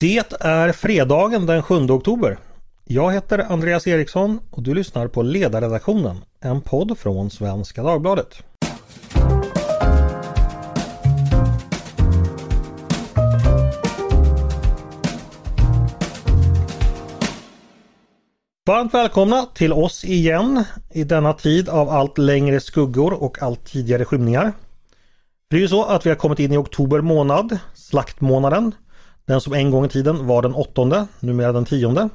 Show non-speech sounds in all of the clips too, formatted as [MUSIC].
Det är fredagen den 7 oktober. Jag heter Andreas Eriksson och du lyssnar på Ledarredaktionen, en podd från Svenska Dagbladet. Varmt välkomna till oss igen i denna tid av allt längre skuggor och allt tidigare skymningar. Det är ju så att vi har kommit in i oktober månad, slaktmånaden. Den som en gång i tiden var den åttonde, numera den tionde.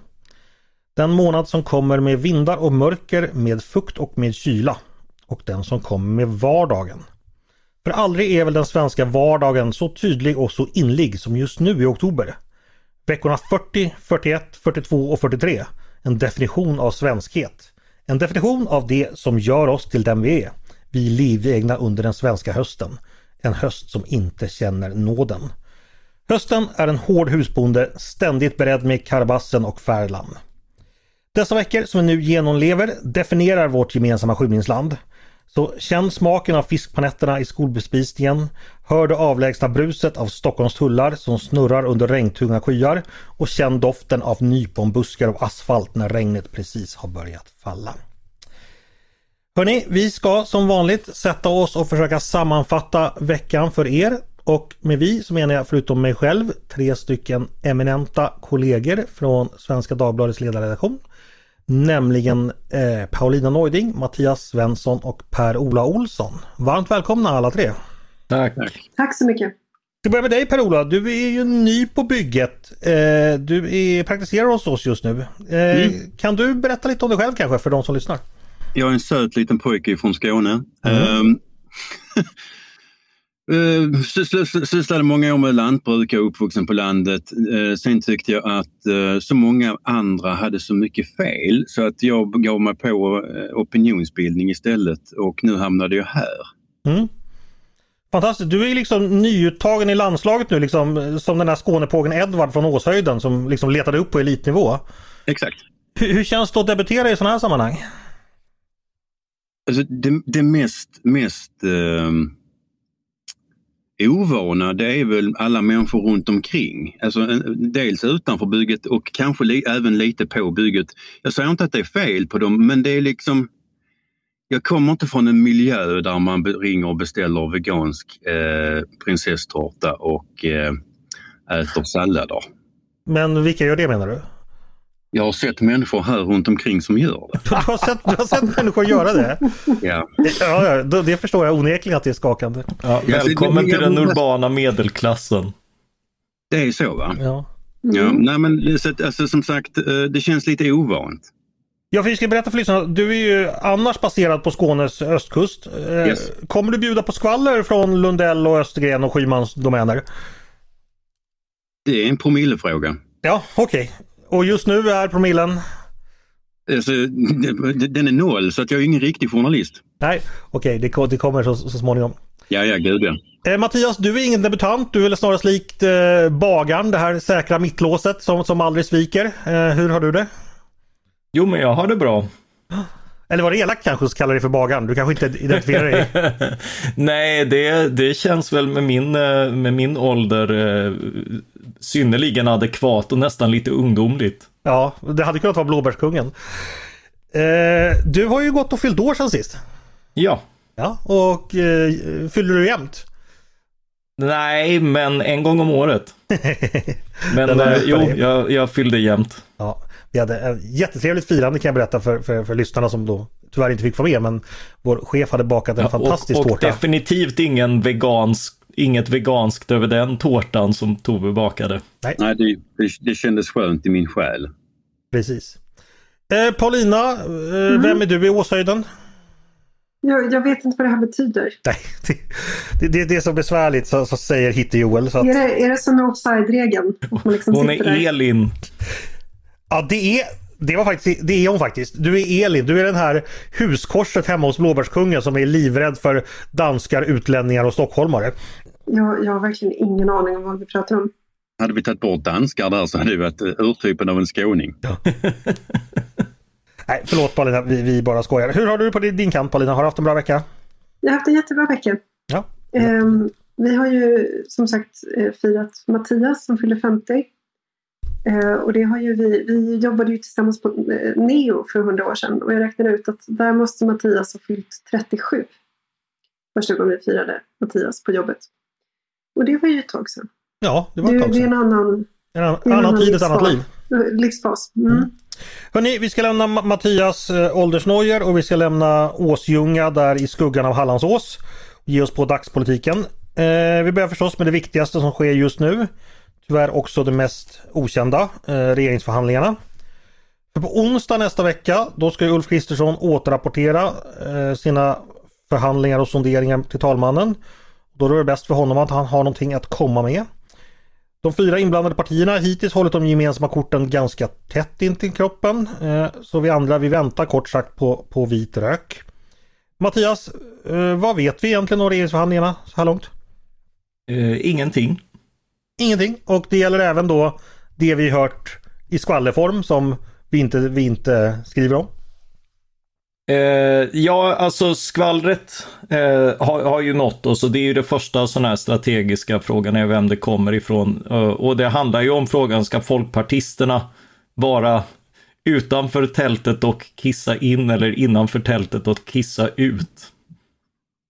Den månad som kommer med vindar och mörker, med fukt och med kyla. Och den som kommer med vardagen. För aldrig är väl den svenska vardagen så tydlig och så inlig som just nu i oktober. Veckorna 40, 41, 42 och 43. En definition av svenskhet. En definition av det som gör oss till den vi är. Vi livegna under den svenska hösten. En höst som inte känner nåden. Hösten är en hård husbonde, ständigt beredd med karbassen och färlan. Dessa veckor som vi nu genomlever definierar vårt gemensamma skymningsland. Så känn smaken av fiskpanetterna i skolbespisningen, hör det avlägsna bruset av Stockholms tullar som snurrar under regntunga skyar och känn doften av nyponbuskar och asfalt när regnet precis har börjat falla. Hörni, vi ska som vanligt sätta oss och försöka sammanfatta veckan för er. Och med vi så menar jag förutom mig själv tre stycken eminenta kollegor från Svenska Dagbladets ledarredaktion. Nämligen eh, Paulina Neuding, Mattias Svensson och Per-Ola Olsson. Varmt välkomna alla tre! Tack! Tack så mycket! Vi börjar med dig Per-Ola, du är ju ny på bygget. Eh, du är, praktiserar hos oss just nu. Eh, mm. Kan du berätta lite om dig själv kanske för de som lyssnar? Jag är en söt liten pojke från Skåne. Mm. [LAUGHS] Uh, sysslade många år med lantbruk, jag är uppvuxen på landet. Uh, sen tyckte jag att uh, så många andra hade så mycket fel så att jag gav mig på opinionsbildning istället och nu hamnade jag här. Mm. Fantastiskt, du är liksom nyuttagen i landslaget nu liksom som den här Skånepågen Edvard från Åshöjden som liksom letade upp på elitnivå. Exakt. Hur, hur känns det att debutera i sådana här sammanhang? Alltså det, det mest, mest uh ovana det är väl alla människor runt omkring. Alltså, dels utanför bygget och kanske li även lite på bygget. Jag säger inte att det är fel på dem men det är liksom jag kommer inte från en miljö där man ringer och beställer vegansk eh, prinsesstårta och eh, äter sallader. Men vilka gör det menar du? Jag har sett människor här runt omkring som gör det. Du har sett, du har sett människor göra det? Ja. ja, det förstår jag onekligen att det är skakande. Ja, välkommen till den urbana medelklassen. Det är så va? Ja. Mm. ja nej men alltså, som sagt, eh, det känns lite ovant. Ja, för vi ska berätta för lyssnarna. Du är ju annars baserad på Skånes östkust. Eh, yes. Kommer du bjuda på skvaller från Lundell och Östergren och Skymans domäner? Det är en promillefråga. Ja, okej. Och just nu är promillen? Alltså, den är noll så att jag är ingen riktig journalist. Nej, okej, okay, det, det, kommer så, så småningom. Ja, ja, gud ja. Eh, Mattias, du är ingen debutant. Du är snarast likt eh, bagaren, det här säkra mittlåset som, som aldrig sviker. Eh, hur har du det? Jo, men jag har det bra. Eller var det elakt kanske att kalla dig för bagaren? Du kanske inte identifierar dig? [LAUGHS] Nej, det, det känns väl med min, eh, med min ålder eh, synnerligen adekvat och nästan lite ungdomligt. Ja, det hade kunnat vara blåbärskungen. Eh, du har ju gått och fyllt år sen sist. Ja. Ja, och eh, fyller du jämt? Nej, men en gång om året. [LAUGHS] men eh, jo, jag, jag fyllde jämt. Ja, vi hade en jättetrevligt firande kan jag berätta för, för, för lyssnarna som då tyvärr inte fick vara med. Men vår chef hade bakat en ja, fantastisk och, och tårta. Och definitivt ingen vegansk inget veganskt över den tårtan som Tove bakade. Nej, Nej det, det, det kändes skönt i min själ. Precis. Eh, Paulina, eh, mm. vem är du i Åshöjden? Jag, jag, vet inte vad det här betyder. Nej, [LAUGHS] det, det, det är så besvärligt så, så säger Hitte-Joel. Att... Är, det, är det som offside-regeln? Liksom Hon är där? Elin. Ja, det är det, var faktiskt, det är hon faktiskt. Du är Elin. Du är den här huskorset hemma hos Blåbärskungen som är livrädd för danskar, utlänningar och stockholmare. Jag, jag har verkligen ingen aning om vad vi pratar om. Hade vi tagit bort danskar där så hade det varit urtypen av en skåning. Ja. [LAUGHS] Nej, förlåt Paulina, vi, vi, bara skojar. Hur har du på din kant Paulina? Har du haft en bra vecka? Jag har haft en jättebra vecka. Ja. Um, vi har ju som sagt eh, firat Mattias som fyller 50. Eh, och det har ju vi, vi jobbade ju tillsammans på eh, Neo för hundra år sedan och jag räknade ut att där måste Mattias ha fyllt 37. Första gången vi firade Mattias på jobbet. Och det var ju ett tag sedan. Ja, det var ett tag det är en sedan. annan En annan, en annan annan tid, ett annat liv. livsfas. Mm. Mm. Hörrni, vi ska lämna Ma- Mattias åldersnojer och vi ska lämna Åsljunga där i skuggan av Hallandsås. Och ge oss på dagspolitiken. Eh, vi börjar förstås med det viktigaste som sker just nu. Tyvärr också det mest okända, eh, regeringsförhandlingarna. För på onsdag nästa vecka då ska Ulf Kristersson återrapportera eh, sina förhandlingar och sonderingar till talmannen. Då är det bäst för honom att han har någonting att komma med. De fyra inblandade partierna har hittills hållit de gemensamma korten ganska tätt in till kroppen. Eh, Så vi andra vi väntar kort sagt på, på vit rök. Mattias, eh, vad vet vi egentligen om regeringsförhandlingarna så här långt? Eh, ingenting. Ingenting. Och det gäller även då det vi hört i skvallerform som vi inte, vi inte skriver om. Eh, ja, alltså skvallret eh, har, har ju nått oss och det är ju det första sådana här strategiska frågan är vem det kommer ifrån. Eh, och det handlar ju om frågan, ska folkpartisterna vara utanför tältet och kissa in eller innanför tältet och kissa ut?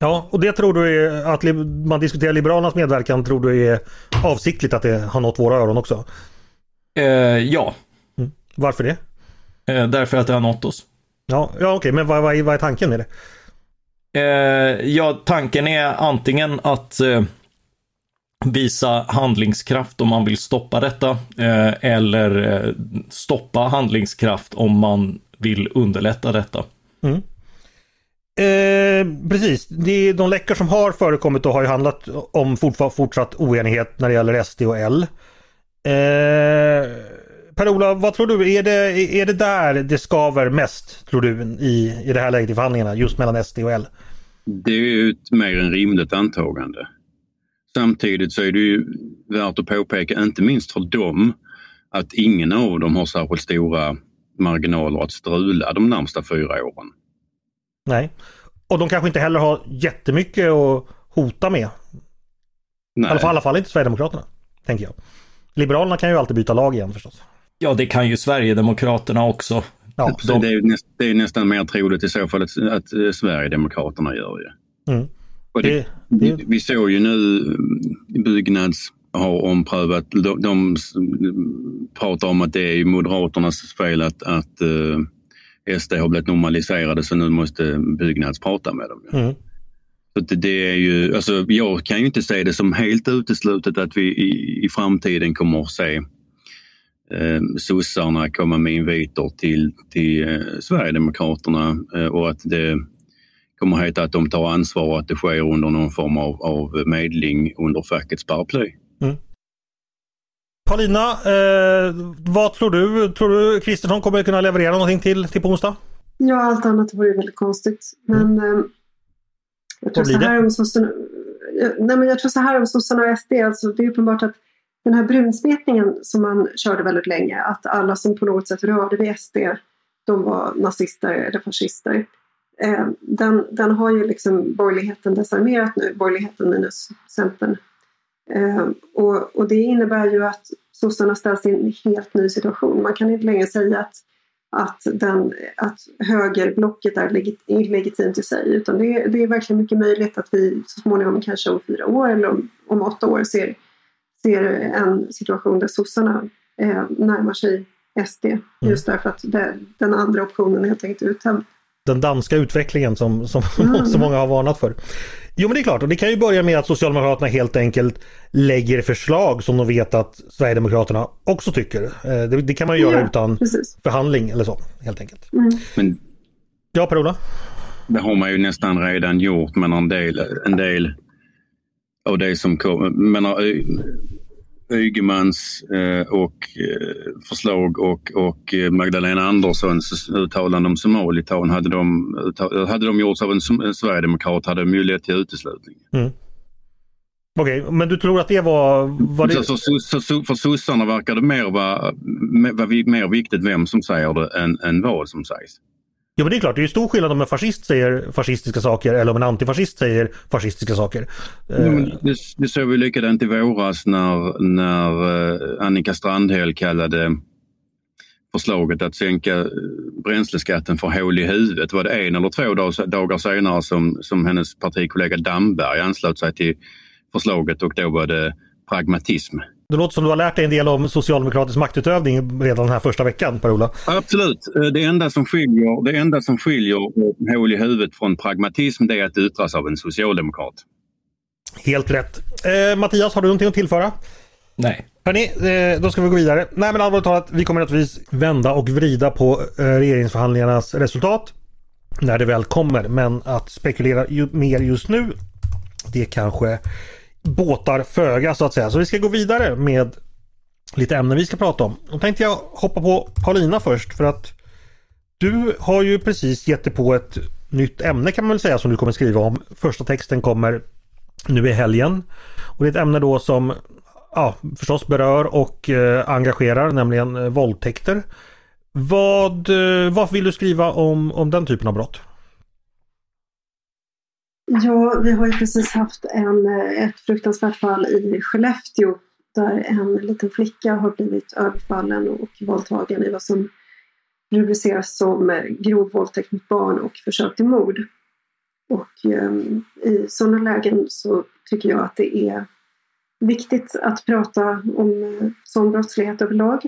Ja, och det tror du är att man diskuterar Liberalernas medverkan tror du är avsiktligt att det har nått våra öron också? Eh, ja, Varför det? eh, därför att det har nått oss. Ja, ja okej, men vad, vad, är- vad är tanken med det? Eh, ja, tanken är antingen att eh, visa handlingskraft om man vill stoppa detta eh, eller eh, stoppa handlingskraft om man vill underlätta detta. Eh, precis, det, de läckor som har förekommit då har ju handlat om fortsatt oenighet när det gäller SD och L. Eh, Per-Ola, vad tror du? Är det, är det där det skaver mest, tror du, i, i det här läget i förhandlingarna, just mellan SD och L? Det är ju ett mer än rimligt antagande. Samtidigt så är det ju värt att påpeka, inte minst för dem, att ingen av dem har särskilt stora marginaler att strula de närmsta fyra åren. Nej. Och de kanske inte heller har jättemycket att hota med. I Nej. alla fall, i alla fall inte Sverigedemokraterna, tänker jag. Liberalerna kan ju alltid byta lag igen förstås. Ja, det kan ju Sverigedemokraterna också. Ja, Så det, är ju näst, det är nästan mer troligt i så fall att, att eh, Sverigedemokraterna gör det. Mm. Det, Det- det- vi, vi såg ju nu eh, Byggnads har omprövat. De, de pratar om att det är ju Moderaternas fel att, att eh, SD har blivit normaliserade så nu måste Byggnads prata med dem. Mm. Så det är ju, alltså, jag kan ju inte se det som helt uteslutet att vi i, i framtiden kommer att se eh, sossarna komma med inviter till, till eh, Sverigedemokraterna eh, och att det kommer att heta att de tar ansvar och att det sker under någon form av, av medling under fackets paraply. Paulina, eh, vad tror du? Tror du Kristersson kommer kunna leverera någonting till, till på onsdag? Ja, allt annat vore ju väldigt konstigt. Men eh, jag tror så här om sossarna... Nej, men jag tror så här om sossarna och SD. Alltså, det är uppenbart att den här brunsmetningen som man körde väldigt länge, att alla som på något sätt rörde vid SD, de var nazister eller fascister. Eh, den, den har ju liksom borgerligheten desarmerat nu, borgerligheten minus Centern. Eh, och, och det innebär ju att sossarna ställs i en helt ny situation. Man kan inte längre säga att att, den, att högerblocket är legit, illegitimt i sig. Utan det, är- det är verkligen mycket möjligt att vi så småningom, kanske om fyra år eller om, om åtta år, ser, ser en situation där sossarna eh, närmar sig SD. Just därför att det, den andra optionen är helt enkelt uttömd. Den danska utvecklingen som, som, [LAUGHS] Mm. som många har varnat för. Jo men det är klart, och det kan ju börja med att Socialdemokraterna helt enkelt lägger förslag som de vet att Sverigedemokraterna också tycker. Eh, Det, det kan man ju göra Ja. utan Precis. förhandling eller så, helt enkelt. Mm. Men Ja Per-Ola? det har man ju nästan redan gjort men en del, en del av det som kommer. Menar, Ö- Ygemans eh, och eh, förslag och, och eh, Magdalena Anderssons uttalande om Somalitan hade de, hade de gjorts av en, en sverigedemokrat hade de ju lett till uteslutning. Okej, men du tror att det var... var det... Så, så, så, för sossarna verkar det mer vara, mer viktigt vem som säger det än, än vad som sägs. Ja men det är klart, det är stor skillnad om en fascist säger fascistiska saker eller om en antifascist säger fascistiska saker. Ja, det, det såg vi likadant i våras när, när Annika Strandhäll kallade förslaget att sänka bränsleskatten för hål i huvudet var det en eller två dagar senare som, som hennes partikollega Damberg anslöt sig till förslaget och då var det pragmatism. Det låter som du har lärt dig en del om socialdemokratisk maktutövning redan den här första veckan, Per-Ola. Absolut. Det enda som skiljer, det enda som skiljer hål i huvudet från pragmatism det är att det yttras av en socialdemokrat. Helt rätt. Eh, Mattias, har du någonting att tillföra? Nej. Hörni, eh, då ska vi gå vidare. Nej men allvarligt talat, vi kommer naturligtvis vända och vrida på eh, regeringsförhandlingarnas resultat när det väl kommer. Men att spekulera mer just nu, det kanske båtar föga så att säga. Så vi ska gå vidare med lite ämnen vi ska prata om. Då tänkte jag hoppa på Paulina först för att du har ju precis gett dig på ett nytt ämne kan man väl säga som du kommer skriva om. Första texten kommer nu i helgen. Och det är ett ämne då som ja, förstås berör och eh, engagerar, nämligen eh, våldtäkter. Vad, eh, vad vill du skriva om, om den typen av brott? Ja, vi har ju precis haft en, eh, ett fruktansvärt fall i Skellefteå där en liten flicka har blivit överfallen och våldtagen i vad som rubriceras som eh, grov våldtäkt mot barn och försök till mord. Och eh, i sådana lägen så tycker jag att det är viktigt att prata om uh, sån brottslighet överlag.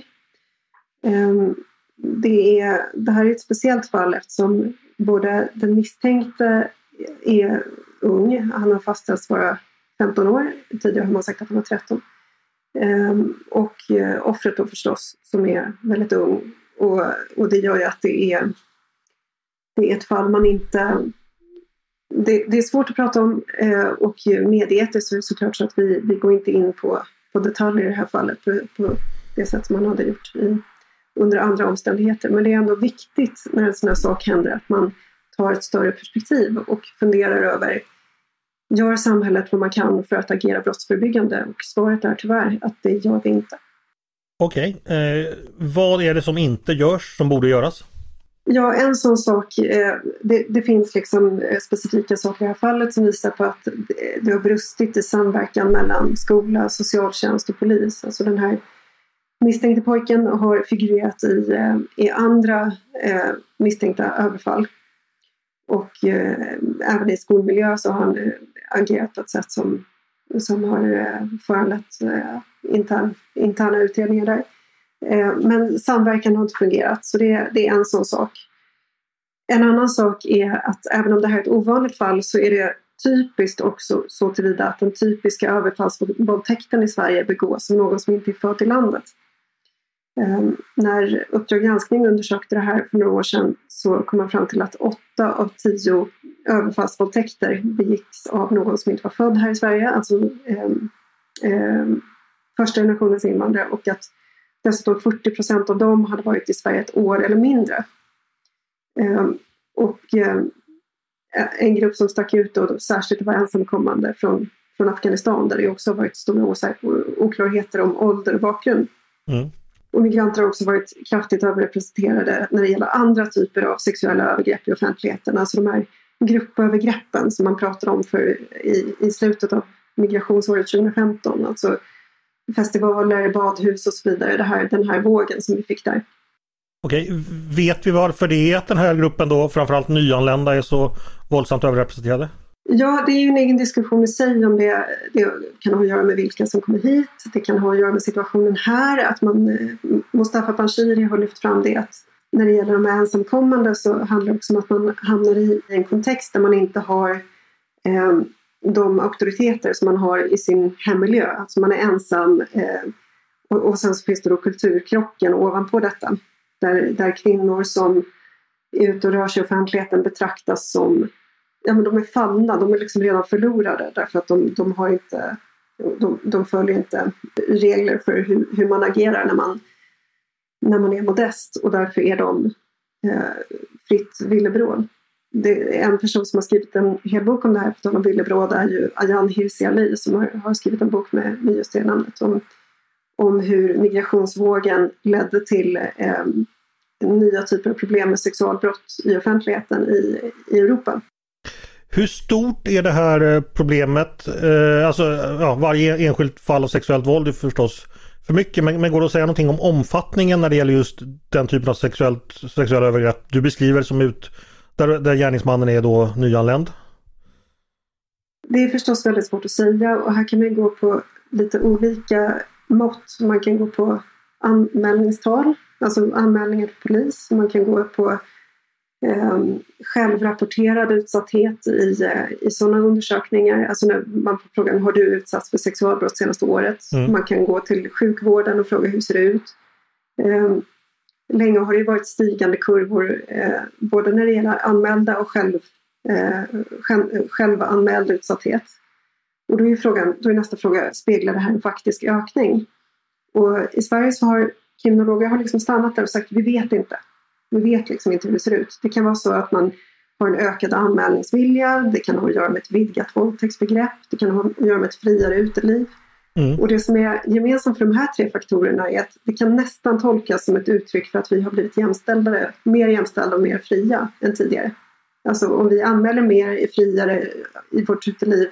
Eh, det, är, det här är ett speciellt fall eftersom både den misstänkte är ung. Han har fastställts vara 15 år. Tidigare har man sagt att han var 13. Ehm, och eh, offret då förstås som är väldigt ung. Och, och det gör ju att det är, det är ett fall man inte... Det, det är svårt att prata om eh, och medieetiskt så är det såklart så att vi, vi går inte in på, på detaljer i det här fallet på, på det sätt som man hade gjort i, under andra omständigheter. Men det är ändå viktigt när en sån här sak händer att man tar ett större perspektiv och funderar över Gör samhället vad man kan för att agera brottsförebyggande? Och svaret är tyvärr att det gör vi inte. Okej, okay. eh, vad är det som inte görs som borde göras? Ja, en sån sak, eh, det, det, finns liksom eh, specifika saker i det här fallet som visar på att det har brustit i samverkan mellan skola, socialtjänst och polis. Alltså den här misstänkte pojken har figurerat i, eh, i andra eh, misstänkta överfall och eh, även i skolmiljö så har han eh, agerat på ett sätt som, som har eh, föranlett eh, intern, interna utredningar där. Eh, men samverkan har inte fungerat, så det, det är en sån sak. En annan sak är att även om det här är ett ovanligt fall så är det typiskt också så tillvida att den typiska överfallsvåldtäkten i Sverige begås av någon som inte är född i landet. Ehm, när Uppdrag granskning undersökte det här för några år sedan så kom man fram till att åtta av tio överfallsvåldtäkter begicks av någon som inte var född här i Sverige, alltså eh, eh, första generationens invandrare och att dessutom 40 procent av dem hade varit i Sverige ett år eller mindre. Ehm, och ehm, en grupp som stack ut då, särskilt var ensamkommande från, från Afghanistan där det också har varit stora oklarheter om ålder och bakgrund. Mm. Och migranter har också varit kraftigt överrepresenterade när det gäller andra typer av sexuella övergrepp i offentligheten. Alltså de här gruppövergreppen som man pratar om för i, i slutet av migrationsåret 2015. Alltså festivaler, badhus och så vidare. Det här, den här vågen som vi fick där. Okej, vet vi varför det är att den här gruppen då, framförallt nyanlända, är så våldsamt överrepresenterade? Ja, det är ju en egen diskussion i sig om det, det kan ha att göra med vilka som kommer hit. Det kan ha att göra med situationen här. Att man, eh, Mustafa Panshiri har lyft fram det att när det gäller de ensamkommande så handlar det också om att man hamnar i en kontext där man inte har eh, de auktoriteter som man har i sin hemmiljö. Alltså man är ensam eh, och, och sen så finns det då kulturkrocken ovanpå detta. Där, där kvinnor som är ute och rör sig i offentligheten betraktas som ja, men de är fallna, de är liksom redan förlorade därför att de, de har inte de, de följer inte regler för hur, hur, man agerar när man, när man är modest och därför är de eh, fritt villebråd. Det är en person som har skrivit en hel bok om det här, på tal om villebråd, är ju Ayan Hirsi Ali som har, har, skrivit en bok med, med just det namnet om, om hur migrationsvågen ledde till eh, nya typer av problem med sexualbrott i offentligheten i, i Europa. Hur stort är det här eh, problemet? Eh, alltså ja, varje enskilt fall av sexuellt våld är förstås för mycket men, men går det att säga någonting om omfattningen när det gäller just den typen av sexuellt, sexuella övergrepp du beskriver som ut där, där gärningsmannen är då nyanländ? Det är förstås väldigt svårt att säga och här kan man gå på lite olika mått. Man kan gå på anmälningstal, alltså anmälningar till polis. Man kan gå på eh, självrapporterad utsatthet i, i sådana undersökningar. Alltså när man får frågan har du utsatts för sexualbrott senaste året? Mm. Man kan gå till sjukvården och fråga hur ser det ut? Eh, länge har det varit stigande kurvor eh, både när det gäller anmälda och själv, eh, självanmäld utsatthet. Och då är, frågan, då är nästa fråga, speglar det här en faktisk ökning? Och I Sverige så har kriminologer har liksom stannat där och sagt vi vet inte. Vi vet liksom inte hur det ser ut. Det kan vara så att man har en ökad anmälningsvilja, det kan ha att göra med ett vidgat våldtäktsbegrepp, det kan ha att göra med ett friare uteliv. Mm. Och det som är gemensamt för de här tre faktorerna är att det kan nästan tolkas som ett uttryck för att vi har blivit jämställda, mer jämställda och mer fria än tidigare. Alltså om vi anmäler mer, är friare i vårt uteliv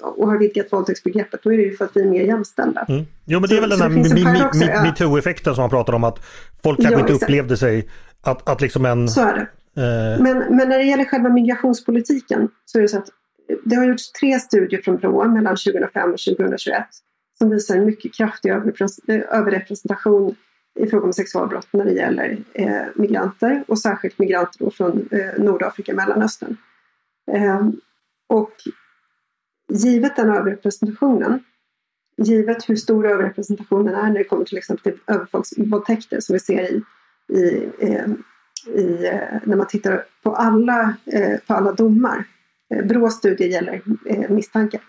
och har vidgat våldtäktsbegreppet, då är det ju för att vi är mer jämställda. Mm. Jo men det är väl så, den här metoo-effekten som man pratar om att folk kanske ja, inte exakt. upplevde sig att, att liksom en... Så är det. Eh... Men, men när det gäller själva migrationspolitiken så är det så att det har gjorts tre studier från Brå mellan 2005 och 2021 som visar en mycket kraftig överrepresentation i fråga om sexualbrott när det gäller eh, migranter och särskilt migranter från eh, Nordafrika och Mellanöstern. Eh, och givet den överrepresentationen, givet hur stor överrepresentationen är när det kommer till exempel till överfallsvåldtäkter som vi ser i, i, eh, i, eh, när man tittar på alla, eh, på alla domar Brås studie gäller misstanke.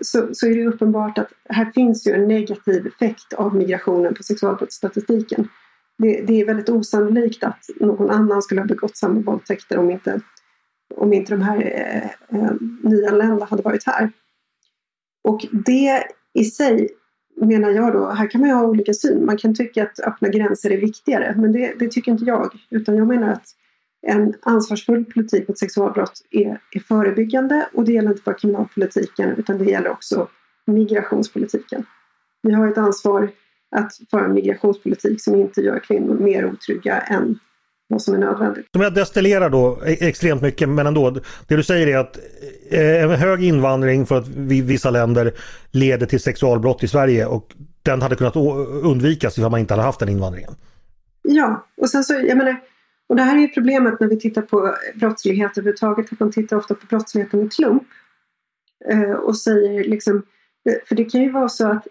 Så, så är det uppenbart att här finns ju en negativ effekt av migrationen på sexualbrottsstatistiken. Det, det är väldigt osannolikt att någon annan skulle ha begått samma våldtäkter om inte, om inte de här eh, eh, nyanlända hade varit här. Och det i sig menar jag då, här kan man ju ha olika syn. Man kan tycka att öppna gränser är viktigare, men det, det tycker inte jag. Utan jag menar att en ansvarsfull politik mot sexualbrott är, är förebyggande och det gäller inte bara kriminalpolitiken utan det gäller också migrationspolitiken. Vi har ett ansvar att föra en migrationspolitik som inte gör kvinnor mer otrygga än vad som är nödvändigt. Som jag destillerar då e- extremt mycket men ändå. Det du säger är att eh, en hög invandring för att vissa länder leder till sexualbrott i Sverige och den hade kunnat undvikas om man inte hade haft den invandringen. Ja, och sen så, jag menar, och det här är problemet när vi tittar på brottslighet överhuvudtaget, att man tittar ofta på brottsligheten i klump. Eh, och säger liksom, eh, för det kan ju vara så att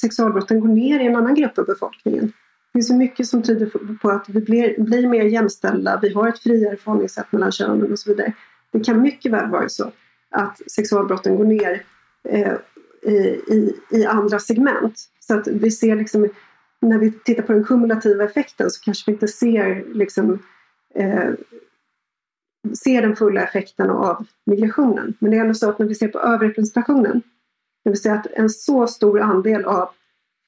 sexualbrotten går ner i en annan grupp av befolkningen. Det finns så mycket som tyder på att vi blir, blir mer jämställda, vi har ett friare förhållningssätt mellan könen och så vidare. Det kan mycket väl vara så att sexualbrotten går ner eh, i, i, i, andra segment. Så att vi ser liksom när vi tittar på den kumulativa effekten så kanske vi inte ser, liksom, eh, ser den fulla effekten av migrationen. Men det är ändå så att när vi ser på överrepresentationen, det vill säga att en så stor andel av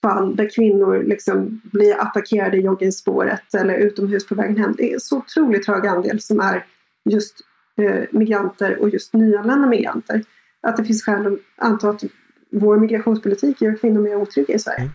fall där kvinnor liksom blir attackerade i joggingspåret eller utomhus på vägen hem. Det är så otroligt hög andel som är just eh, migranter och just nyanlända migranter. Att det finns skäl att anta att vår migrationspolitik gör kvinnor mer otrygga i Sverige.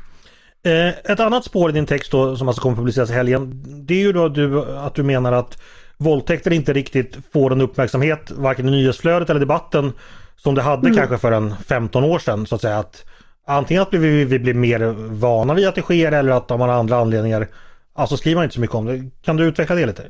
Eh, ett annat spår i din text då, som alltså kommer publiceras i helgen. Det är ju då du, att du menar att våldtäkter inte riktigt får en uppmärksamhet varken i nyhetsflödet eller debatten som det hade mm. kanske för en 15 år sedan. Så att säga att Antingen att vi, vi blir mer vana vid att det sker eller att de har andra anledningar. Alltså skriver man inte så mycket om det. Kan du utveckla det lite?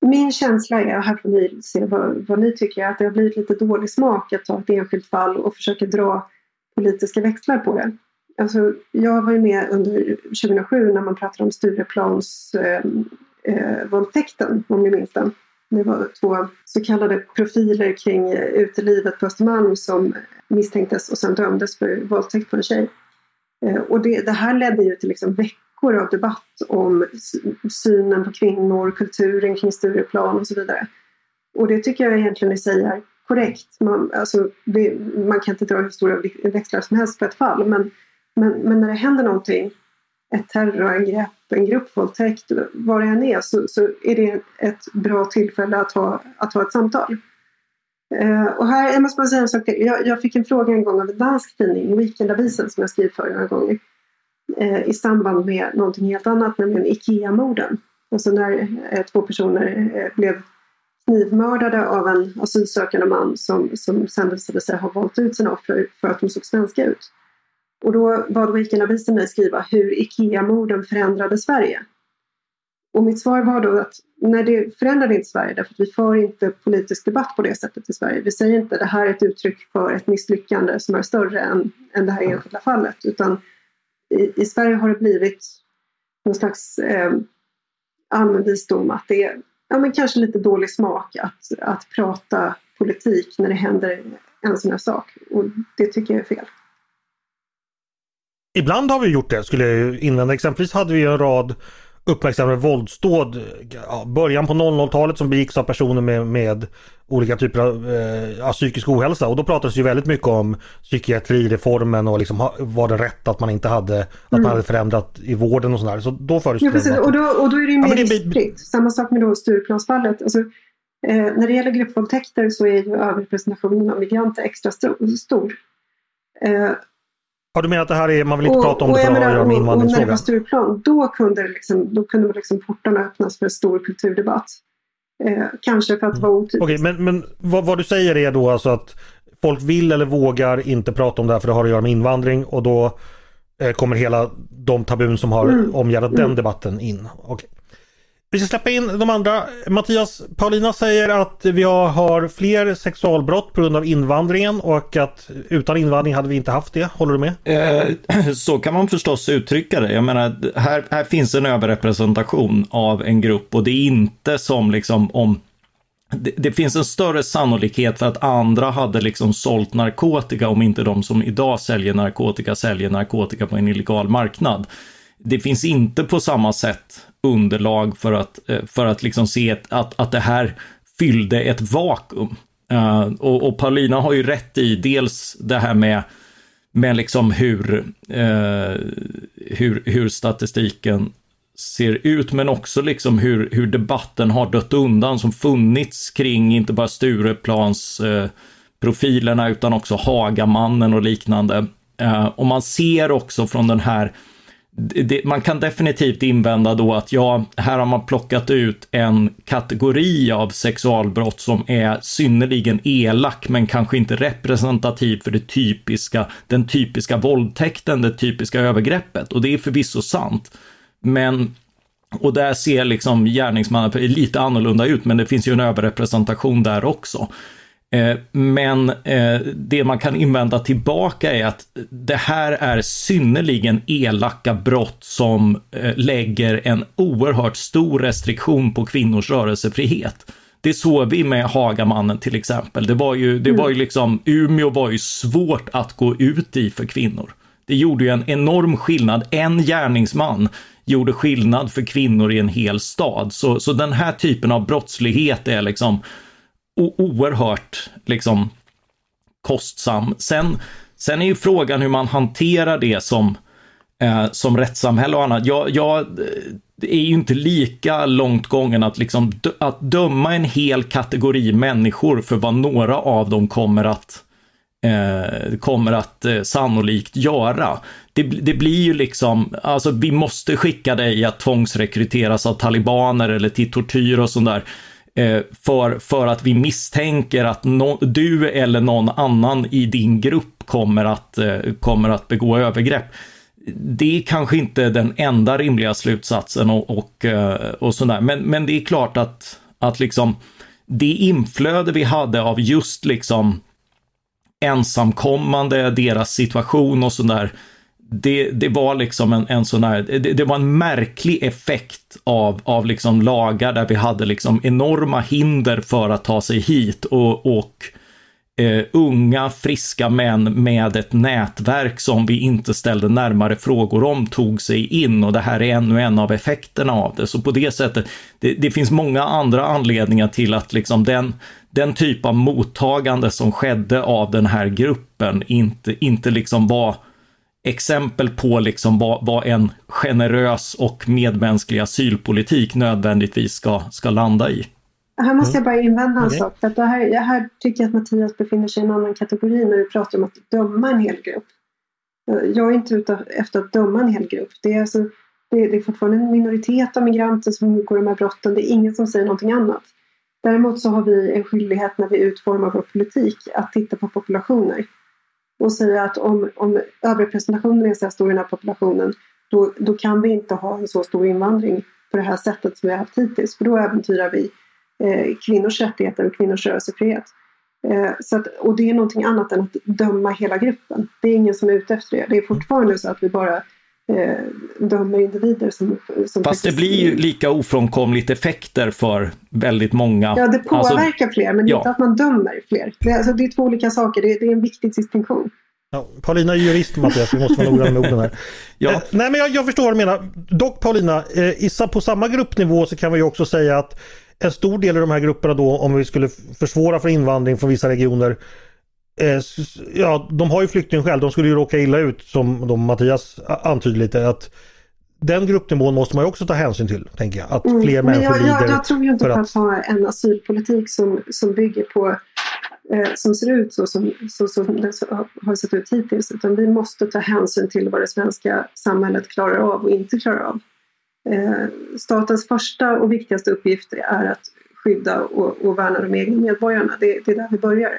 Min känsla är, här får ni se vad, vad ni tycker, att det har blivit lite dålig smak att ta ett enskilt fall och försöka dra politiska växlar på det. Alltså, jag var ju med under 2007 när man pratade om Stureplansvåldtäkten, eh, eh, om ni minns den. Det var två så kallade profiler kring eh, utelivet på Östermalm som misstänktes och sen dömdes för våldtäkt på en tjej. Eh, och det, det, här ledde ju till liksom veckor av debatt om synen på kvinnor, kulturen kring Stureplan och så vidare. Och det tycker jag egentligen i sig är korrekt. Man, alltså, det, man kan inte dra hur stora växlar som helst på ett fall men men, men när det händer någonting ett terrorangrepp, en gruppvåldtäkt, vad det än är, så, så är det ett bra tillfälle att ha, att ha ett samtal. Eh, och här, jag måste bara säga en sak till. Jag, jag, fick en fråga en gång av en dansk tidning, Weekendavisen, som jag skrivit för några gånger, Eh, i samband med någonting helt annat, nämligen IKEA-morden. Alltså när eh, två personer eh, blev knivmördade av en asylsökande man som, som sen visade sig ha valt ut sina offer för att de såg svenska ut. Och då bad Weekendavisen mig skriva hur IKEA-morden förändrade Sverige. Och mitt svar var då att nej, det förändrade inte Sverige därför att vi för inte politisk debatt på det sättet i Sverige. Vi säger inte att det här är ett uttryck för ett misslyckande som är större än, än det här enskilda fallet. Utan i, i Sverige har det blivit någon slags eh, allmän visdom att det är ja, men kanske lite dålig smak att, att prata politik när det händer en sån här sak. Och det tycker jag är fel. Ibland har vi gjort det skulle jag invända. Exempelvis hade vi en rad uppmärksammade våldsdåd ja, början på 00-talet som begicks av personer med, med olika typer av eh, psykisk ohälsa. Och då pratades ju väldigt mycket om psykiatrireformen och liksom, var det rätt att man inte hade, att mm. man hade förändrat i vården och sådär. Så då fördes ja, precis. Och, då, och då är det ju mer ja, riskfritt. Samma sak med då Stureplansfallet. Alltså, eh, när det gäller gruppvåldtäkter så är ju överrepresentationen av migranter extra stor. Eh, Ja, du menar att det här är, man vill inte och, prata om det för att göra med invandringsfrågan? Och när det var Stureplan, då kunde, liksom, då kunde liksom portarna öppnas för en stor kulturdebatt. Eh, kanske för att det var otypiskt. Okej, okay, men, men vad, vad, du säger är då alltså att folk vill eller vågar inte prata om det här för det har att göra med invandring och då eh, kommer hela de tabun som har mm. omgärdat mm. den debatten in. Okay. Vi ska släppa in de andra. Mattias, Paulina säger att vi har fler sexualbrott på grund av invandringen och att utan invandring hade vi inte haft det. Håller du med? Eh, [CLEARS THROAT] så kan man förstås uttrycka det. Jag menar, här, här finns en överrepresentation av en grupp och det är inte som liksom om det, det, finns en större sannolikhet för att andra hade liksom sålt narkotika om inte de som idag säljer narkotika säljer narkotika på en illegal marknad. Det finns inte på samma sätt underlag för att, eh, för att liksom se att, att det här fyllde ett vakuum. Uh, och, och Paulina har ju rätt i dels det här med, med liksom hur, uh, hur, hur statistiken ser ut, men också liksom hur, hur debatten har dött undan som funnits kring inte bara Stureplans uh, profilerna utan också Hagamannen och liknande. och man ser också från den här det, man kan definitivt invända då att ja, här har man plockat ut en kategori av sexualbrott som är synnerligen elak, men kanske inte representativ för det typiska, den typiska våldtäkten, det typiska övergreppet. Och det är förvisso sant. Men och där ser liksom gärningsmannen lite annorlunda ut, men det finns ju en överrepresentation där också. Eh, men eh, det man kan invända tillbaka är att det här är synnerligen elaka brott som eh, lägger en oerhört stor restriktion på kvinnors rörelsefrihet. Det såg vi med Hagamannen till exempel. Det var ju, det var ju liksom, Umeå var ju svårt att gå ut i för kvinnor. Det gjorde ju en enorm skillnad. En gärningsman gjorde skillnad för kvinnor i en hel stad. Så, så den här typen av brottslighet är liksom oerhört liksom kostsam. Sen, sen är ju frågan hur man hanterar det som, eh, som rättssamhälle och annat. Jag, jag eh, är ju inte lika långt gången att, liksom, att döma en hel kategori människor för vad några av dem kommer att eh, kommer att eh, sannolikt göra. Det, det, blir ju liksom, alltså vi måste skicka dig att tvångsrekryteras av talibaner eller till tortyr och sånt där. Eh, för, för att vi misstänker att no, du eller någon annan i din grupp kommer att, eh, kommer att begå övergrepp. Det är kanske inte den enda rimliga slutsatsen och, och, eh, och sådär, men, men det är klart att, att liksom det inflöde vi hade av just liksom ensamkommande, deras situation och sådär, det, det var liksom en, en sån här, det, det, var en märklig effekt av, av liksom lagar där vi hade liksom enorma hinder för att ta sig hit och, och eh, unga friska män med ett nätverk som vi inte ställde närmare frågor om tog sig in och det här är ännu en av effekterna av det. Så på det sättet, det, det finns många andra anledningar till att liksom den, den typ av mottagande som skedde av den här gruppen inte, inte liksom var exempel på liksom vad, vad en generös och medmänsklig asylpolitik nödvändigtvis ska, ska landa i. Här måste jag bara invända en okay. sak. För att här, här tycker jag att Mattias befinner sig i en annan kategori när du pratar om att döma en hel grupp. Jag är inte ute efter att döma en hel grupp. Det är, alltså, det är, det är fortfarande en minoritet av migranter som begår de här brotten. Det är ingen som säger någonting annat. Däremot så har vi en skyldighet när vi utformar vår politik att titta på populationer och säga att om, om överrepresentationen är så här stor i den här populationen då, då kan vi inte ha en så stor invandring på det här sättet som vi har haft hittills för då äventyrar vi eh, kvinnors rättigheter och kvinnors rörelsefrihet. Eh, så att, och det är någonting annat än att döma hela gruppen. Det är ingen som är ute efter det. Det är fortfarande så att vi bara dömer individer som... som Fast det blir ju lika ofrånkomligt effekter för väldigt många. Ja, det alltså- påverkar alltså, fler, men ja. inte att man dömer fler. Det, alltså, det är två olika saker, det, det är en viktig distinktion. Ja, Paulina är jurist Mattias, vi måste vara noggranna med orden här. [LAUGHS] ja. Eh, nej men jag, jag, förstår vad du menar. Dock Paulina, eh, på samma gruppnivå så kan vi också säga att en stor del av de här grupperna då, om vi skulle försvåra för invandring från vissa regioner, eh, ja, de har ju flyktingskäl. De skulle ju råka illa ut som de Mattias antyder lite. att den gruppnivån måste man ju också ta hänsyn till, tänker jag. Att mm. fler människor jag, lider. Jag, jag tror ju inte på att... att ha en asylpolitik som, som bygger på eh, som ser ut så som, så, som den har sett ut hittills. Utan vi måste ta hänsyn till vad det svenska samhället klarar av och inte klarar av. Eh, statens första och viktigaste uppgift är att skydda och, och värna de egna medborgarna. Det, det är där vi börjar.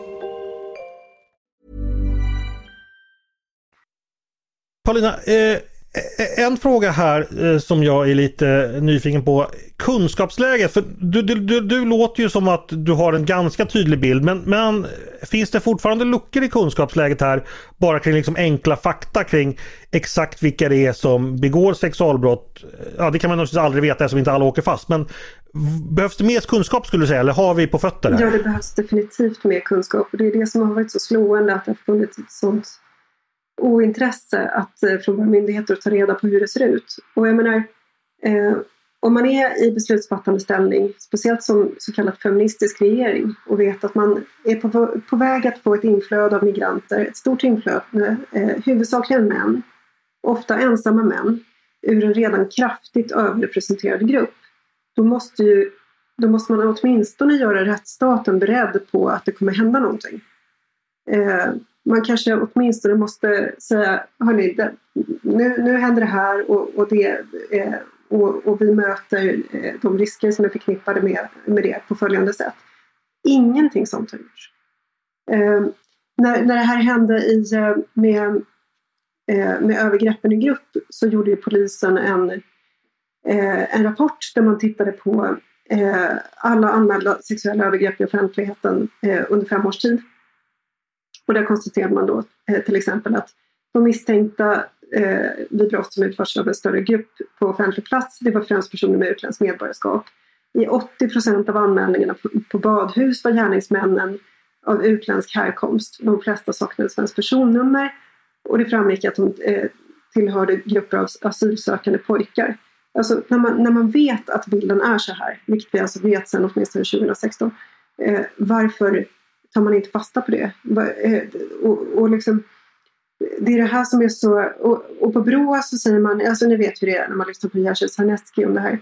Paulina, eh, en fråga här eh, som jag är lite nyfiken på. Kunskapsläget. För du, du, du, du, låter ju som att du har en ganska tydlig bild. Men, men finns det fortfarande luckor i kunskapsläget här? Bara kring liksom enkla fakta kring exakt vilka det är som begår sexualbrott. Ja, det kan man naturligtvis aldrig veta eftersom inte alla åker fast. Men behövs det mer kunskap skulle du säga? Eller har vi på fötterna? Ja, det behövs definitivt mer kunskap. Och det är det som har varit så slående att det har funnits ett sånt ointresse att, eh, från våra myndigheter att ta reda på hur det ser ut. Och jag menar, eh, om man är i beslutsfattande ställning, speciellt som så kallat feministisk regering och vet att man är på, på väg att få ett inflöde av migranter, ett stort inflöde, eh, huvudsakligen män, ofta ensamma män, ur en redan kraftigt överrepresenterad grupp, då måste, ju, då måste man åtminstone göra rättsstaten beredd på att det kommer hända någonting. Eh, man kanske åtminstone måste säga, hörni, det, nu, nu händer det här och, och, det, eh, och, och, vi möter eh, de risker som är förknippade med, med det på följande sätt. Ingenting sånt har gjorts. Eh, när, när det här hände i, eh, med, eh, med övergreppen i grupp så gjorde ju polisen en, eh, en rapport där man tittade på eh, alla anmälda sexuella övergrepp i offentligheten eh, under fem års tid. Och där konstaterade man då eh, till exempel att de misstänkta eh, vid brott som utförs av en större grupp på offentlig plats, det var främst personer med utländskt medborgarskap. I 80 procent av anmälningarna på, på badhus var gärningsmännen av utländsk härkomst. De flesta saknade svenskt personnummer och det framgick att de eh, tillhörde grupper av asylsökande pojkar. Alltså när man, när man vet att bilden är så här, vilket vi alltså vet sedan åtminstone 2016, eh, varför tar man inte fasta på det. Eh, och, och liksom, det är det här som är så... Och, och på BRÅ så säger man, alltså ni vet hur det är när man lyssnar på Jerzy Sarnecki om det här.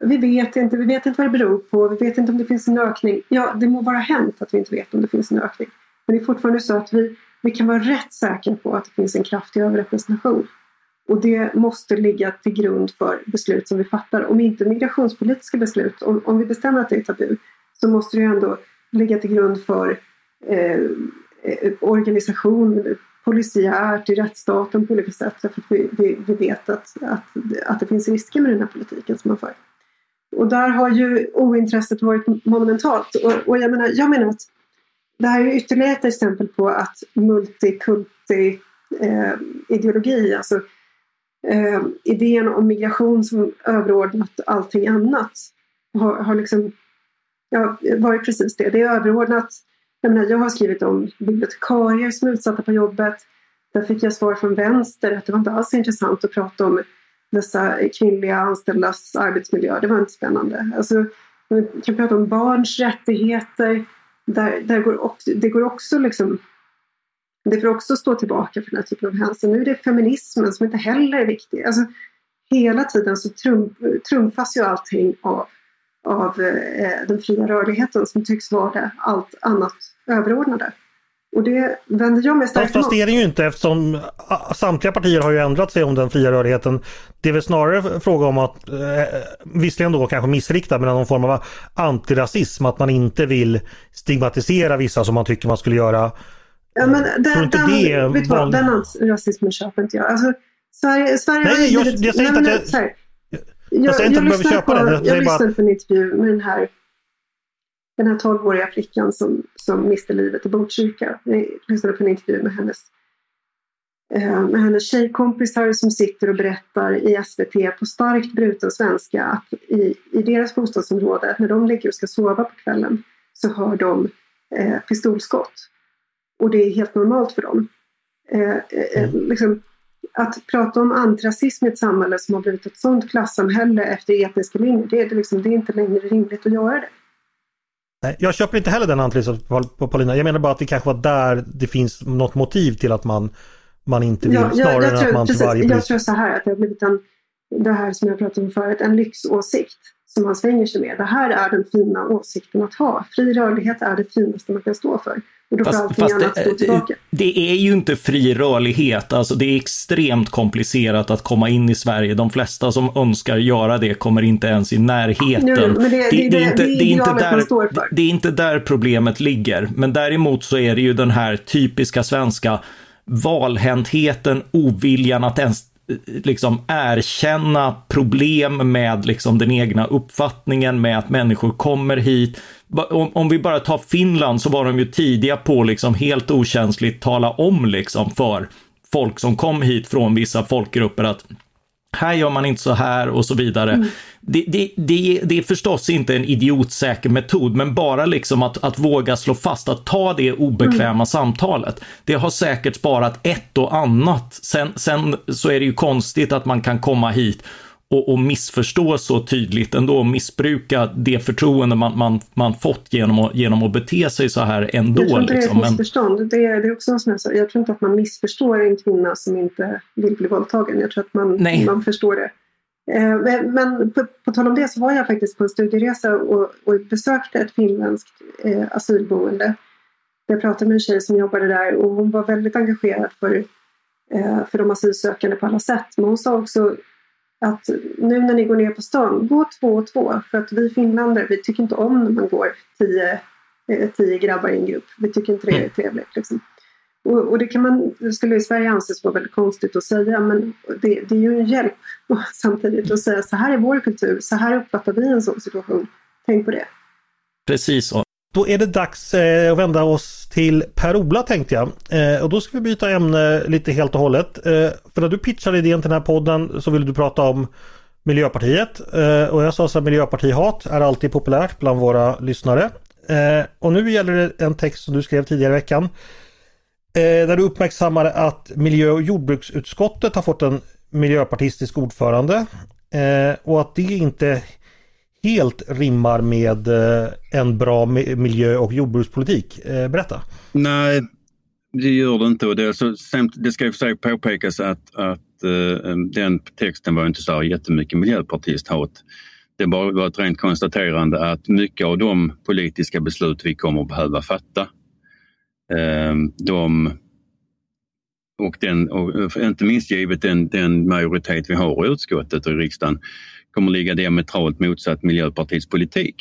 Vi vet inte, vi vet inte vad det beror på, vi vet inte om det finns en ökning. Ja, det må vara hänt att vi inte vet om det finns en ökning. Men det är fortfarande så att vi, vi kan vara rätt säkra på att det finns en kraftig överrepresentation. Och det måste ligga till grund för beslut som vi fattar. Om inte migrationspolitiska beslut, om, om vi bestämmer att det är tabu, så måste det ändå ligga till grund för eh, eh, organisation, polisiärt, i rättsstaten på olika sätt. För att vi, vi, vi vet att, att, att det finns risker med den här politiken som man för. Och där har ju ointresset varit monumentalt. Och, och jag, menar, jag menar att det här är ytterligare ett exempel på att multikulti eh, ideologi, alltså eh, idén om migration som överordnat allting annat, har, har liksom ja, varit precis det. Det är överordnat. Jag, menar, jag har skrivit om bibliotekarier som är utsatta på jobbet. Där fick jag svar från vänster att det var inte alls intressant att prata om dessa kvinnliga anställdas arbetsmiljö. Det var inte spännande. Alltså, man kan prata om barns rättigheter. Där, där går också, det går också liksom det får också stå tillbaka för den här typen av hänsyn. Nu är det feminismen som inte heller är viktig. Alltså, hela tiden så trumf, trumfas ju allting av, av eh, den fria rörligheten som tycks vara allt annat överordnade. Och det vänder jag mig starkt Fast det är det ju inte eftersom samtliga partier har ju ändrat sig om den fria rörligheten. Det är väl snarare fråga om att, eh, visserligen då kanske missriktad, men någon form av antirasism. Att man inte vill stigmatisera vissa som man tycker man skulle göra. Ja, men den, den, det vet vad, den rasismen köper inte jag. Alltså, Sverige, Sverige nej, jag, jag säger inte att jag... Jag, jag, säger inte att du behöver köpa på, den. Jag lyssnade bara... på en intervju med den här den här 12-åriga flickan som, som miste livet i Botkyrka. Jag lyssnade på en intervju med hennes, eh, med hennes tjejkompisar som sitter och berättar i SVT på starkt bruten svenska att i, i deras bostadsområde, när de ligger och ska sova på kvällen, så hör de eh, pistolskott. Och det är helt normalt för dem. Eh, eh, eh mm. liksom, att prata om antirasism i ett samhälle som har blivit ett sådant klassamhälle efter etniska linjer, det är, liksom, det är inte längre rimligt att göra det. Nej, jag köper inte heller den analysen på Paulina. Jag menar bara att det kanske var där det finns något motiv till att man, man inte vill ja, snarare jag, jag än tror, att man precis, till varje pris... Jag tror så här att det har blivit en, det här som jag pratade om förut, en lyxåsikt som man svänger sig med. Det här är den fina åsikten att ha. Fri rörlighet är det finaste man kan stå för. Och då fast, får allting annat stå tillbaka. Det är ju inte fri rörlighet, alltså det är extremt komplicerat att komma in i Sverige. De flesta som önskar göra det kommer inte ens i närheten. det är inte där problemet ligger. Men däremot så är det ju den här typiska svenska valhäntheten, oviljan att ens liksom erkänna problem med liksom den egna uppfattningen med att människor kommer hit. Om, om vi bara tar Finland så var de ju tidiga på liksom helt okänsligt tala om liksom för folk som kom hit från vissa folkgrupper att här gör man inte så här och så vidare. Mm. Det, det, det, det, är förstås inte en idiotsäker metod, men bara liksom att, att våga slå fast, att ta det obekväma mm. samtalet. Det har säkert sparat ett och annat. Sen, sen så är det ju konstigt att man kan komma hit och, och missförstå så tydligt ändå, missbruka det förtroende man, man, man fått genom att, genom att bete sig så här ändå. Jag tror inte liksom. det är ett missförstånd. Det är, det är också som jag, sa, jag tror inte att man missförstår en kvinna som inte vill bli våldtagen. Jag tror att man, man förstår det. Eh, men på, på tal om det så var jag faktiskt på en studieresa och, och besökte ett finländskt eh, asylboende. Jag pratade med en tjej som jobbade där och hon var väldigt engagerad för, eh, för de asylsökande på alla sätt. Men hon sa också att nu när ni går ner på stan, gå två och två. För att vi finländare, vi tycker inte om när man går tio, eh, tio grabbar i en grupp. Vi tycker inte det är mm. trevligt. Liksom. Och, och, det kan man, det skulle i Sverige anses vara väldigt konstigt att säga men det, det är ju en hjälp [LAUGHS] samtidigt att säga så här är vår kultur, så här uppfattar vi en sån situation. Tänk på det. Precis så. Då är det dags eh, att vända oss till Per-Ola tänkte jag. Eh, och då ska vi byta ämne lite helt och hållet. Eh, för när du pitchade idén till den här podden så ville du prata om Miljöpartiet. Eh, och jag sa så att miljöpartihat är alltid populärt bland våra lyssnare. Eh, och nu gäller det en text som du skrev tidigare i veckan. Eh, där du uppmärksammade att miljö och jordbruksutskottet har fått en miljöpartistisk ordförande. Och att det inte helt rimmar med eh, en bra miljö och jordbrukspolitik. Eh, berätta! Nej, det gör det inte. Och det, är så, det ska ju för sig påpekas att, att uh, den texten var inte så jättemycket miljöpartisthat. Det bara var ett rent konstaterande att mycket av de politiska beslut vi kommer att behöva fatta, de och, den, och inte minst givet den, den majoritet vi har i utskottet och i riksdagen, kommer ligga diametralt motsatt Miljöpartiets politik.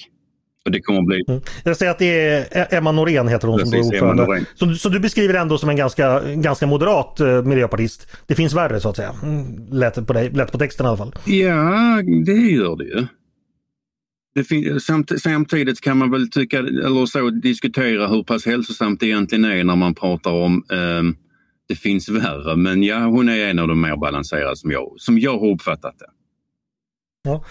Och det kommer bli... Mm. Jag säger att det är Emma Norén heter hon Precis, som är ordförande. Så, så, du beskriver ändå som en ganska, ganska moderat uh, miljöpartist. Det finns värre så att säga. Mm, lät, på dig, lät på texten i alla fall. Ja, det gör det ju. det samt, samtidigt kan man väl tycka, eller så, diskutera hur pass hälsosamt det egentligen är när man pratar om eh, det finns värre. Men ja, hon är en av de mer balanserade som jag, som jag har uppfattat det. Ja.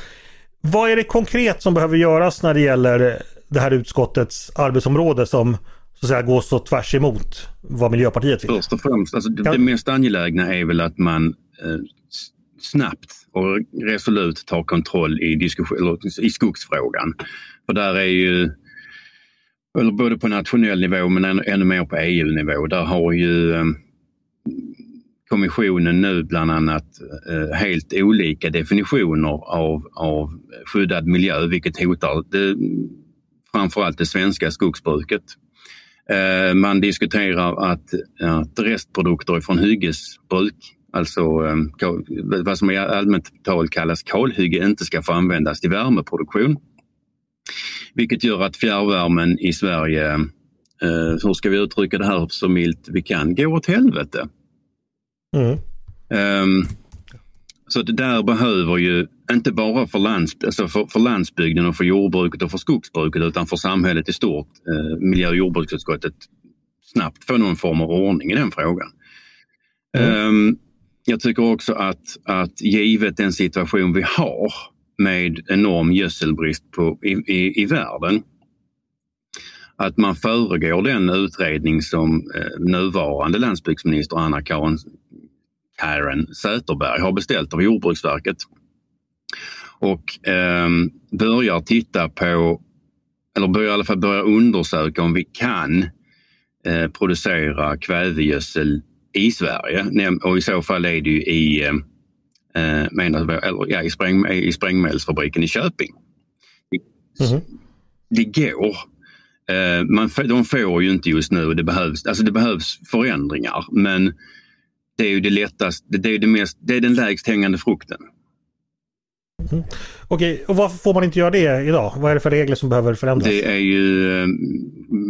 Vad är det konkret som behöver göras när det gäller det här utskottets arbetsområde som så att säga går så tvärs emot vad Miljöpartiet vill? Först och främst, alltså, det, det mest angelägna är väl att man eh, snabbt och resolut tar kontroll i, diskussion, i skogsfrågan. För där är ju, eller både på nationell nivå men ännu, ännu mer på EU-nivå, där har ju eh, kommissionen nu bland annat eh, helt olika definitioner av, av skyddad miljö vilket hotar det, framförallt det svenska skogsbruket. Eh, man diskuterar att, att restprodukter från hyggesbruk, alltså eh, vad som i allmänt tal kallas kalhygge, inte ska få användas till värmeproduktion. Vilket gör att fjärrvärmen i Sverige, hur ska vi uttrycka det här så milt vi kan, går åt helvete. Mm. Um, så det där behöver ju, inte bara för, lands, alltså för, för, landsbygden och för jordbruket och för skogsbruket utan för samhället i stort, eh, miljö och jordbruksutskottet, snabbt få någon form av ordning i den frågan. Mm. Um, jag tycker också att, att givet den situation vi har med enorm gödselbrist på, i, i, i världen, att man föregår den utredning som eh, nuvarande landsbygdsminister Anna-Karin Karen Säterberg har beställt av Jordbruksverket och eh, börjar titta på, eller börjar i alla fall börja undersöka om vi kan eh, producera kvävegödsel i Sverige. Och i så fall är det ju i, eh, menar, eller, ja, i, spräng, i sprängmedelsfabriken i Köping. Mm. Det går. Eh, man, de får ju inte just nu, det behövs, alltså det behövs förändringar men det är ju det lättaste, det är, det mest, det är den lägst hängande frukten. Mm. Okej, och varför får man inte göra det idag? Vad är det för regler som behöver förändras? Det är ju, eh,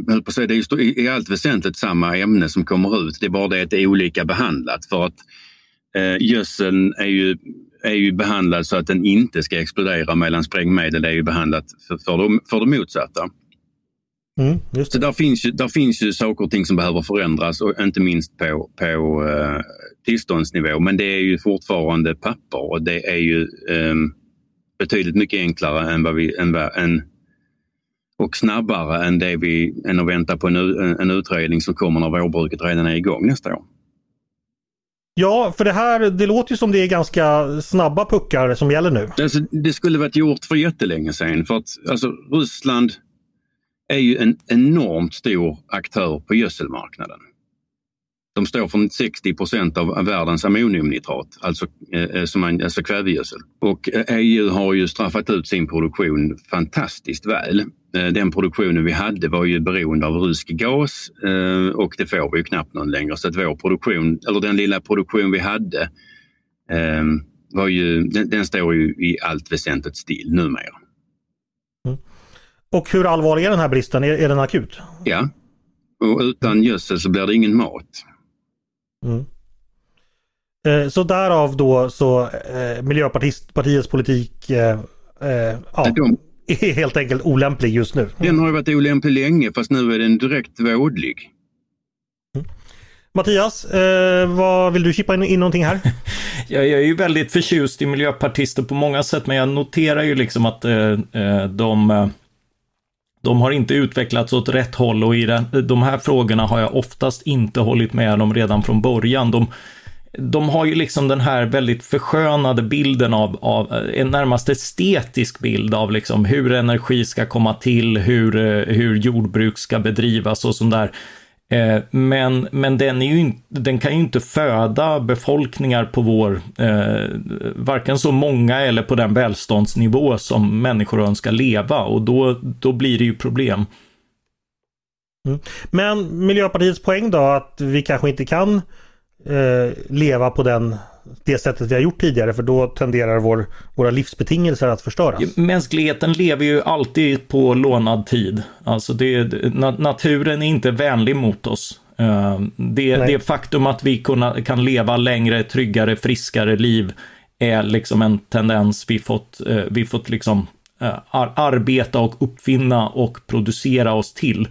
höll på att säga, det är i allt väsentligt samma ämne som kommer ut. Det är bara det att det är olika behandlat för att eh, gödseln är ju, är ju behandlad så att den inte ska explodera medan sprängmedel är ju behandlat för, för, det, för det motsatta. Mm, så där finns, ju, där finns ju saker och ting som behöver förändras och inte minst på, på uh, tillståndsnivå. Men det är ju fortfarande papper och det är ju um, betydligt mycket enklare än vad vi, än, än, och snabbare än, det vi, än att vänta på en, en utredning som kommer när vårbruket redan är igång nästa år. Ja, för det här, det låter ju som det är ganska snabba puckar som gäller nu. Alltså, det skulle varit gjort för jättelänge sedan för att alltså, Ryssland är ju en enormt stor aktör på gödselmarknaden. De står för 60 procent av världens ammoniumnitrat, alltså, eh, eh som man, alltså kvävegödsel. Och eh, EU har ju straffat ut sin produktion fantastiskt väl. Eh, den produktionen vi hade var ju beroende av rysk gas eh, och det får vi ju knappt någon längre. Så att vår produktion, eller den lilla produktion vi hade, eh, var ju, den, den står ju i allt väsentligt still numera. Och hur allvarlig är den här bristen? Är, är den akut? Ja, och utan gödsel så blir det ingen mat. Mm. Eh, så därav då så eh, Miljöpartiets politik eh, eh, ja, De, är helt enkelt olämplig just nu. Den har varit olämplig länge fast nu är den direkt vådlig. Mm. Mattias, eh, vad vill du chippa in, in någonting här? [LAUGHS] jag, jag är ju väldigt förtjust i miljöpartister på många sätt men jag noterar ju liksom att eh, eh de de har inte utvecklats åt rätt håll och i de här frågorna har jag oftast inte hållit med dem redan från början. De, de har ju liksom den här väldigt förskönade bilden av, av en närmast estetisk bild av liksom hur energi ska komma till, hur, eh, hur jordbruk ska bedrivas och sånt där. Eh, men, men den, är ju, den kan ju inte föda befolkningar på vår, eh, varken så många eller på den välståndsnivå som människor önskar leva och då, då blir det ju problem. Mm. Men Miljöpartiets poäng då att vi kanske inte kan eh, leva på den det sättet vi har gjort tidigare för då tenderar vår, våra livsbetingelser att förstöras. Mänskligheten lever ju alltid på lånad tid. Alltså det, naturen är inte vänlig mot oss. Eh, det, det faktum att vi kunna, kan leva längre, tryggare, friskare liv är liksom en tendens vi fått, eh, vi fått liksom eh, ar arbeta och uppfinna och producera oss till.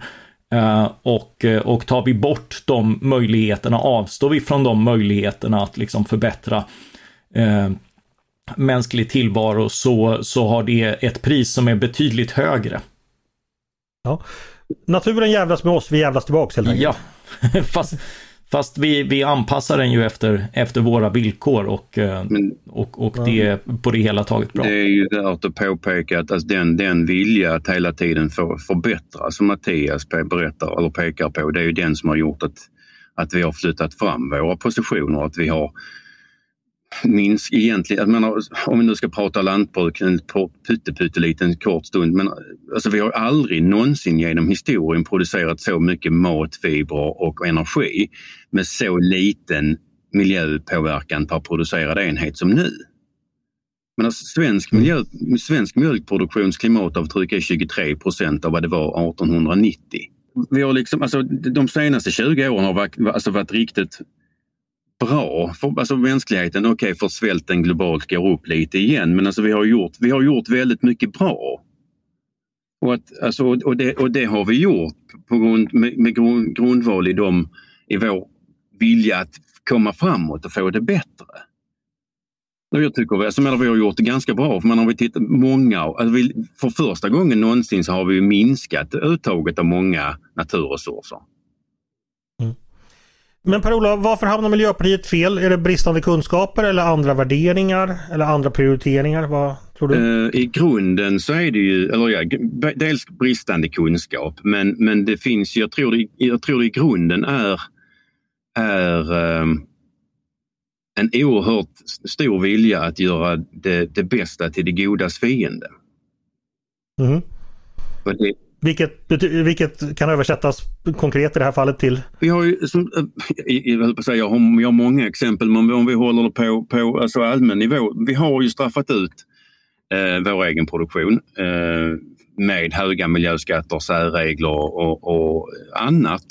Eh, och, eh, och tar vi bort de möjligheterna, avstår vi från de möjligheterna att liksom förbättra eh, mänsklig tillvaro så, så har det ett pris som är betydligt högre. Ja. Naturen jävlas med oss, vi jävlas tillbaks helt enkelt. Ja, [LAUGHS] fast, fast vi, vi anpassar den ju efter, efter våra villkor och, eh, Men, och, och det är på det hela taget bra. Det är ju värt att påpeka att alltså den, den vilja att hela tiden få förbättra som Mattias berättar eller pekar på, det är ju den som har gjort att, att vi har flyttat fram våra positioner, att vi har minsk egentligen, menar, om vi nu ska prata lantbruk en pytteliten kort stund, men alltså vi har aldrig någonsin genom historien producerat så mycket mat, fibrer och energi med så liten miljöpåverkan per producerad enhet som nu. Men alltså, svensk, mm. miljö, svensk mjölkproduktions klimatavtryck är 23 procent av vad det var 1890. Vi har liksom, alltså, de senaste 20 åren har varit, alltså, varit riktigt bra för alltså mänskligheten. Okej, okay, för svälten globalt går upp lite igen men alltså vi har gjort, vi har gjort väldigt mycket bra. Och, att, alltså, och, det, och det har vi gjort på grund, med, med grund, grundval i, dem, i vår vilja att komma framåt och få det bättre. Och jag tycker alltså, menar, vi har gjort det ganska bra. För man har vi tittat, många, alltså vi, för första gången någonsin så har vi minskat uttaget av många naturresurser. Men Per-Ola, varför hamnar Miljöpartiet fel? Är det bristande kunskaper eller andra värderingar eller andra prioriteringar? Vad tror du? Uh, I grunden så är det ju, eller ja, dels bristande kunskap men, men det finns, jag tror det, jag tror det i grunden är, är um, en oerhört stor vilja att göra det, det bästa till det godas fiende. Mm. Det, vilket, vilket kan översättas konkret i det här fallet till? Vi har ju, som, eh, jag, säga, jag, har, jag har många exempel men om vi håller det på, på alltså allmän nivå. Vi har ju straffat ut eh, vår egen produktion eh, med höga miljöskatter, särregler och, och annat.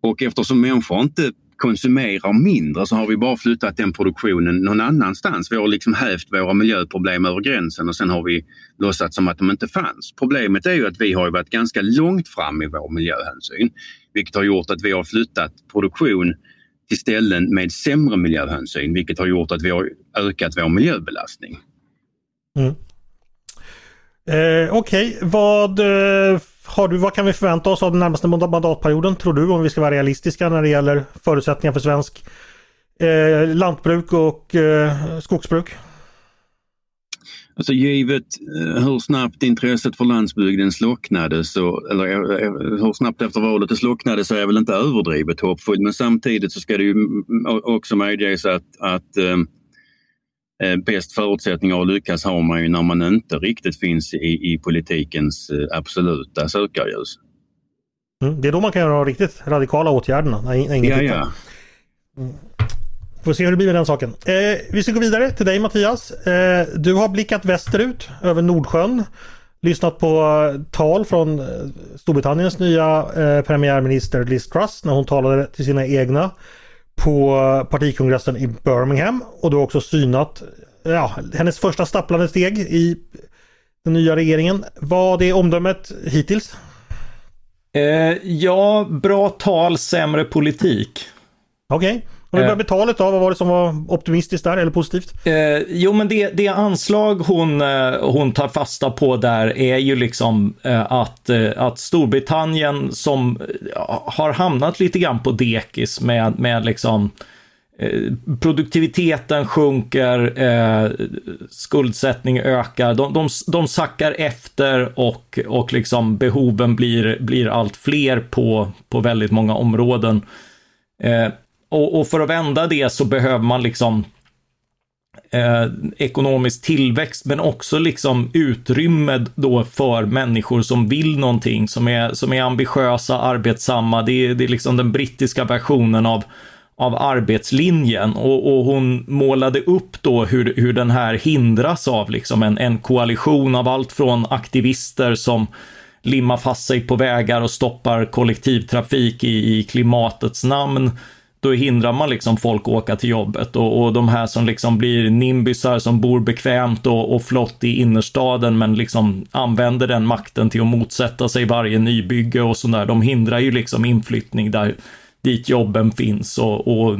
Och eftersom människor inte konsumerar mindre så har vi bara flyttat den produktionen någon annanstans. Vi har liksom hävt våra miljöproblem över gränsen och sen har vi låtsats som att de inte fanns. Problemet är ju att vi har varit ganska långt fram i vår miljöhänsyn vilket har gjort att vi har flyttat produktion till ställen med sämre miljöhänsyn vilket har gjort att vi har ökat vår miljöbelastning. Mm. Eh, Okej, okay. vad eh, har du, vad kan vi förvänta oss av den närmaste mandatperioden tror du om vi ska vara realistiska när det gäller förutsättningar för svensk eh, lantbruk och eh, skogsbruk? Alltså givet eh, hur snabbt intresset för landsbygden slocknade så, eller eh, eh, hur snabbt efter valet det slocknade så är jag väl inte överdrivet hoppfull men samtidigt så ska det ju också medges att, att eh, bäst förutsättningar att lyckas har man ju när man inte riktigt finns i, i politikens eh, absoluta sökarljus. Mm, det är då man kan göra de riktigt radikala åtgärderna. När inget ja, ja. Mm. Får se hur det blir med den saken. Eh, vi ska gå vidare till dig Mattias. Eh, du har blickat västerut över Nordsjön. Lyssnat på eh, tal från eh, Storbritanniens nya eh, premiärminister Liz Truss när hon talade till sina egna på partikongressen i Birmingham och har också synat ja, hennes första stapplande steg i den nya regeringen. Vad är omdömet hittills? Eh, ja, bra tal, sämre politik. Okej. Okay. Om vi börjar med talet då, vad var det som var optimistiskt där eller positivt? Eh, jo men det, det anslag hon, eh, hon tar fasta på där är ju liksom eh, att, eh, att Storbritannien som eh, har hamnat lite grann på dekis med, med liksom eh, produktiviteten sjunker, skuldsättning ökar, de, de, de sackar efter och, och liksom behoven blir, blir allt fler på, på väldigt många områden. Och, och, för att vända det så behöver man liksom eh, ekonomisk tillväxt, men också liksom utrymme då för människor som vill någonting, som är, som är ambitiösa, arbetsamma. Det är, det är liksom den brittiska versionen av av arbetslinjen och, och, hon målade upp då hur, hur den här hindras av liksom en, en koalition av allt från aktivister som limmar fast sig på vägar och stoppar kollektivtrafik i, i klimatets namn då hindrar man liksom folk att åka till jobbet och, och de här som liksom blir nimbysar som bor bekvämt och, och flott i innerstaden men liksom använder den makten till att motsätta sig varje nybygge och sådär. De hindrar ju liksom inflyttning där dit jobben finns och, och,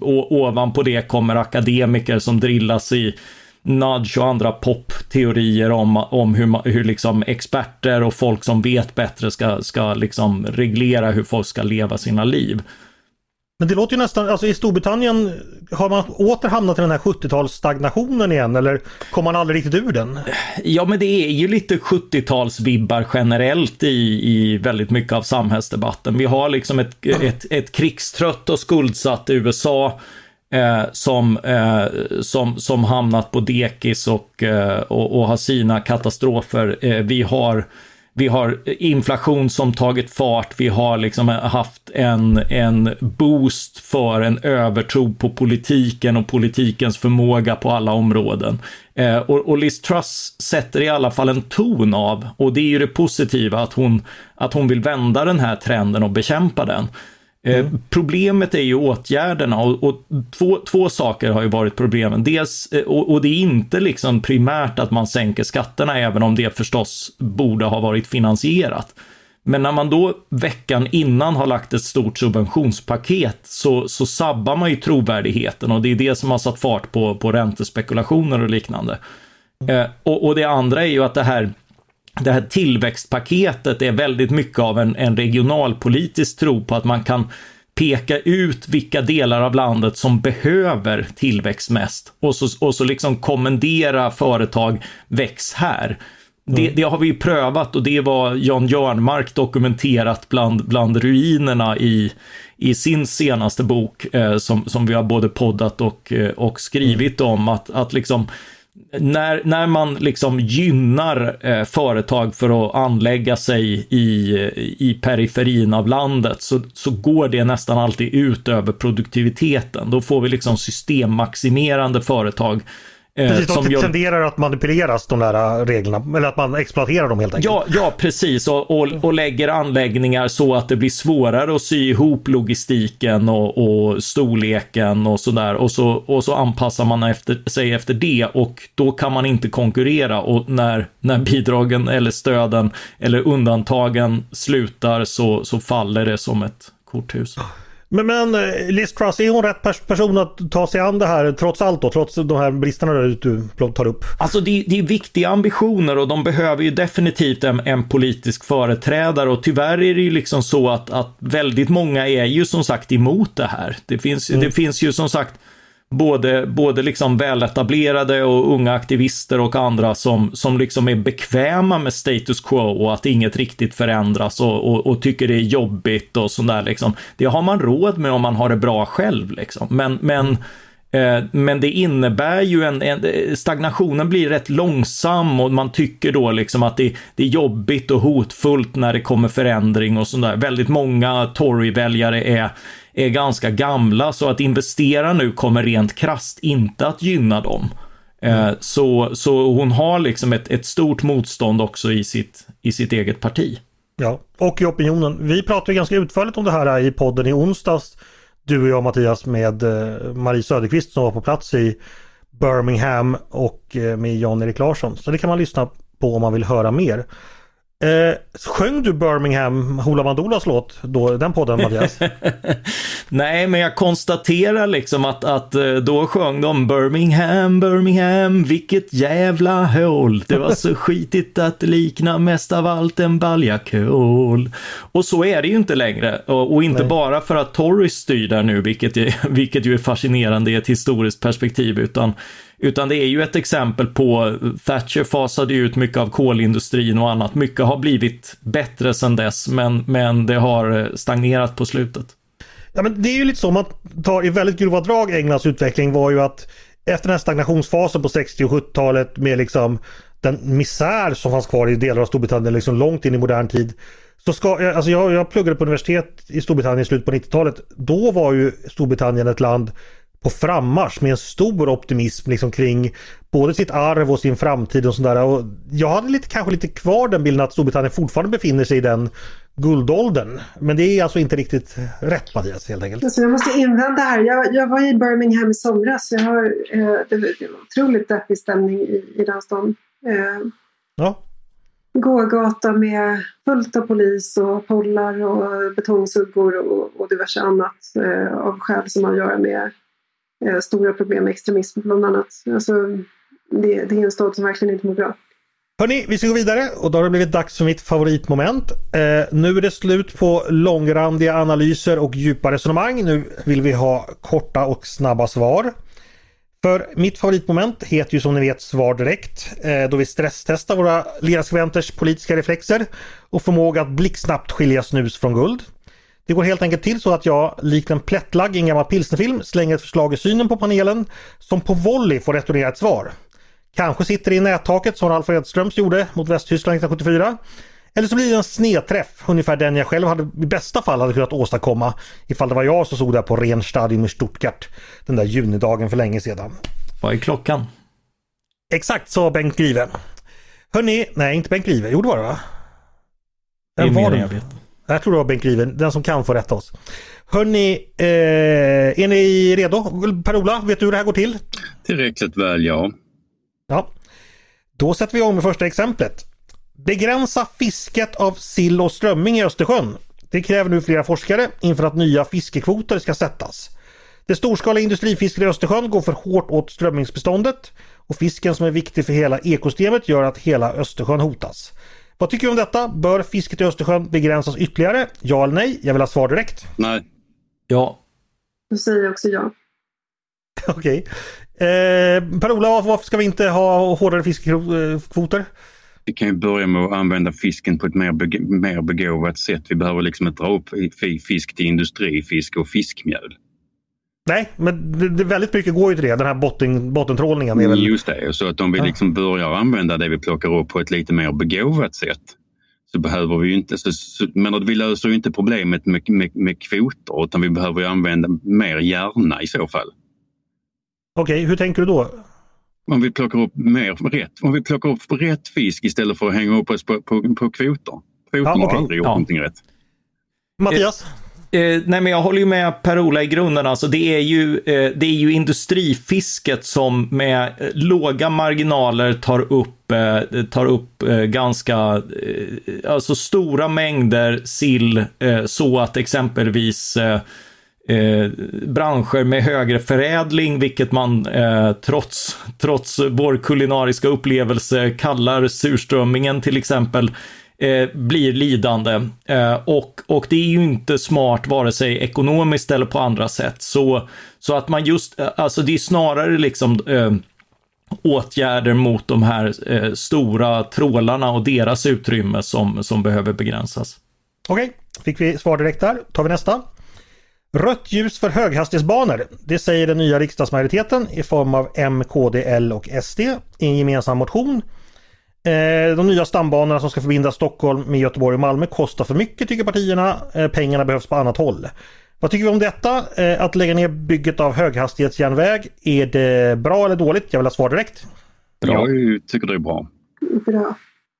och ovanpå det kommer akademiker som drillas i nudge och andra popteorier om, om hur, hur liksom experter och folk som vet bättre ska, ska liksom reglera hur folk ska leva sina liv. Men det låter ju nästan, alltså i Storbritannien har man åter hamnat i den här 70-talsstagnationen igen eller kommer man aldrig riktigt ur den? Ja men det är ju lite 70-talsvibbar generellt i, i väldigt mycket av samhällsdebatten. Vi har liksom ett, ett, ett krigstrött och skuldsatt USA eh, som, eh, som, som hamnat på dekis och, eh, och, och har sina katastrofer. Eh, vi har vi har inflation som tagit fart. Vi har liksom haft en, en boost för en övertro på politiken och politikens förmåga på alla områden. Eh, och, och Liz Truss sätter i alla fall en ton av, och det är ju det positiva, att hon, att hon vill vända den här trenden och bekämpa den. Eh, mm. Problemet är ju åtgärderna och, och, två, två saker har ju varit problemen. Dels, eh, och, och, det är inte liksom primärt att man sänker skatterna, även om det förstås borde ha varit finansierat. Men när man då veckan innan har lagt ett stort subventionspaket så, så sabbar man ju trovärdigheten och det är det som har satt fart på, på räntespekulationer och liknande. Mm. Eh, och, och det andra är ju att det här det här tillväxtpaketet är väldigt mycket av en, en regionalpolitisk tro på att man kan peka ut vilka delar av landet som behöver tillväxt mest och så, och så liksom kommendera företag väx här. Det, mm. det, har vi prövat och det var Jan Jörnmark dokumenterat bland, bland ruinerna i, i sin senaste bok eh, som, som vi har både poddat och, eh, och skrivit mm. om. Att, att liksom när, när man liksom gynnar eh, företag för att anlägga sig i, i periferin av landet så, så går det nästan alltid ut över produktiviteten. Då får vi liksom systemmaximerande företag precis, de gör... tenderar att manipuleras de där äh, reglerna, eller att man exploaterar dem helt enkelt. Ja, ja precis, och, och, och lägger anläggningar så att det blir svårare att sy ihop logistiken och, och storleken och sådär. Och så, och så anpassar man efter, sig efter det och då kan man inte konkurrera och när, när bidragen eller stöden eller undantagen slutar så, så faller det som ett korthus. Men, men eh, Liz Truss, är hon rätt person att ta sig an det här trots allt då? Trots de här bristerna du tar upp? Alltså det, det är viktiga ambitioner och de behöver ju definitivt en, en, politisk företrädare och tyvärr är det ju liksom så att, att väldigt många är ju som sagt emot det här. Det finns, mm. det finns ju som sagt både, både liksom väletablerade och unga aktivister och andra som, som liksom är bekväma med status quo och att inget riktigt förändras och, och, och tycker det är jobbigt och sådär liksom. Det har man råd med om man har det bra själv liksom. Men, men eh, men det innebär ju en, en, stagnationen blir rätt långsam och man tycker då liksom att det, det är jobbigt och hotfullt när det kommer förändring och sådär. Väldigt många Tory-väljare är är ganska gamla så att investera nu kommer rent krast inte att gynna dem. Eh, mm. Så, så hon har liksom ett, ett stort motstånd också i sitt, i sitt eget parti. Ja, och i opinionen. Vi pratade ganska utförligt om det här i podden i onsdags. Du och jag Mattias med eh, Marie Söderqvist som var på plats i Birmingham och eh, med Jan-Erik Larsson. Så det kan man lyssna på om man vill höra mer. Eh, sjöng du Birmingham Hoola Mandolas låt då, den podden Mattias? [LAUGHS] Nej, men jag konstaterar liksom att, att eh, då sjöng de Birmingham, Birmingham, vilket jävla hål. Det var så [LAUGHS] skitigt att det liknar mest av allt en baljakål. Och så är det ju inte längre. Och, och inte Nej. bara för att Tories styr där nu, vilket, är, [LAUGHS] vilket ju är fascinerande i ett historiskt perspektiv, utan utan det är ju ett exempel på Thatcher fasade ut mycket av kolindustrin och annat. Mycket har blivit bättre sedan dess, men, men det har stagnerat på slutet. Ja, men det är ju lite så, man tar i väldigt grova drag Englands utveckling var ju att efter den här stagnationsfasen på 60 och 70-talet med liksom den misär som fanns kvar i delar av Storbritannien liksom långt in i modern tid. Så ska, alltså jag, jag pluggade på universitet i Storbritannien i slutet på 90-talet. Då var ju Storbritannien ett land på frammarsch med en stor optimism liksom kring både sitt arv och sin framtid och sådär. Och jag hade lite, kanske lite kvar den bilden att Storbritannien fortfarande befinner sig i den guldåldern. Men det är alltså inte riktigt rätt Mattias helt enkelt. Alltså jag måste invända här. Jag, jag var i Birmingham i somras. Jag har, eh, det, var, otroligt deppig stämning i, i den stan. Eh, Ja, gågata med fullt av polis och pollar och betongsuggor och, och diverse annat eh, av skäl som har att göra med Eh, stora problem med extremism bland annat. Alltså, det, det är en stad som verkligen inte mår bra. Hörni, vi ska gå vidare och då har det blivit dags för mitt favoritmoment. Eh, nu är det slut på långrandiga analyser och djupa resonemang. Nu vill vi ha korta och snabba svar. För mitt favoritmoment heter ju som ni vet Svar direkt. Eh, då vi stresstestar våra ledarskribenters politiska reflexer och förmåga att blixtsnabbt skilja snus från guld. Det går helt enkelt till så att jag, likt en plättlagg i en gammal pilsnerfilm, slänger ett förslag i synen på panelen som på volley får returnera ett svar. Kanske sitter det i nättaket som Ralf Edströms gjorde mot Västtyskland 1974. Eller så blir det en snedträff, ungefär den jag själv hade i bästa fall hade kunnat åstadkomma ifall det var jag som stod där på Renstadion i Stuttgart den där junidagen för länge sedan. Vad är klockan? Exakt sa Bengt Grive. Hörni, nej inte Bengt Grive, jo det var det va? Vem var det? jag vet. Jag tror det var Bengt Grive, den som kan får rätta oss. Hörni, eh, är ni redo? Per-Ola, vet du hur det här går till? Tillräckligt väl, ja. Ja. Då sätter vi igång med första exemplet. Begränsa fisket av sill och strömming i Östersjön. Det kräver nu flera forskare inför att nya fiskekvoter ska sättas. Det storskaliga industrifisket i Östersjön går för hårt åt strömmingsbeståndet och fisken som är viktig för hela ekosystemet gör att hela Östersjön hotas. Vad tycker du om detta? Bör fisket i Östersjön begränsas ytterligare? Ja eller nej? Jag vill ha svar direkt. Nej, Ja, Då säger jag också ja. [LAUGHS] Okej. Eh, Per-Ola, varför, ska vi inte ha hårdare fiskekvoter? vi kan ju börja med att använda fisken på ett mer, beg- mer begåvat sätt. Vi behöver liksom inte dra upp fisk till industrifisk och fiskmjöl. Nej, men det, det, väldigt mycket går ju till det. Den här botten, bottentrålningen är väl... Just det, så att om vi Ja. liksom börjar använda det vi plockar upp på ett lite mer begåvat sätt så behöver vi ju inte, så, så, men att vi löser ju inte problemet med, med, med kvoter utan vi behöver ju använda mer hjärna i så fall. Okej, hur tänker du då? Om vi plockar upp mer rätt, om vi plockar upp rätt fisk istället för att hänga upp oss på, på, på kvoter. Kvoterna Ja, okej. har aldrig gjort Ja. någonting rätt. Mattias? Eh, nej men jag håller ju med Per-Ola i grunden. Alltså, det, är ju, eh, det är ju industrifisket som med eh, låga marginaler tar upp, eh, tar upp eh, ganska eh, alltså stora mängder sill eh, så att exempelvis eh, eh, branscher med högre förädling, vilket man eh, trots, trots vår kulinariska upplevelse kallar surströmmingen till exempel, eh, blir lidande. Eh, och, och det är ju inte smart vare sig ekonomiskt eller på andra sätt. Så, så att man just, eh, alltså det är snarare liksom eh, åtgärder mot de här eh, stora trålarna och deras utrymme som, som behöver begränsas. Okej, fick vi svar direkt där. tar vi nästa. Rött ljus för höghastighetsbanor. Det säger den nya riksdagsmajoriteten i form av M, KD, L och SD i en gemensam motion. Eh, De nya stambanorna som ska förbinda Stockholm med Göteborg och Malmö kostar för mycket tycker partierna. Eh, Pengarna behövs på annat håll. Vad tycker vi om detta? Eh, Att lägga ner bygget av höghastighetsjärnväg. Är det bra eller dåligt? Jag vill ha svar direkt. Bra. Jag tycker det är bra. Bra.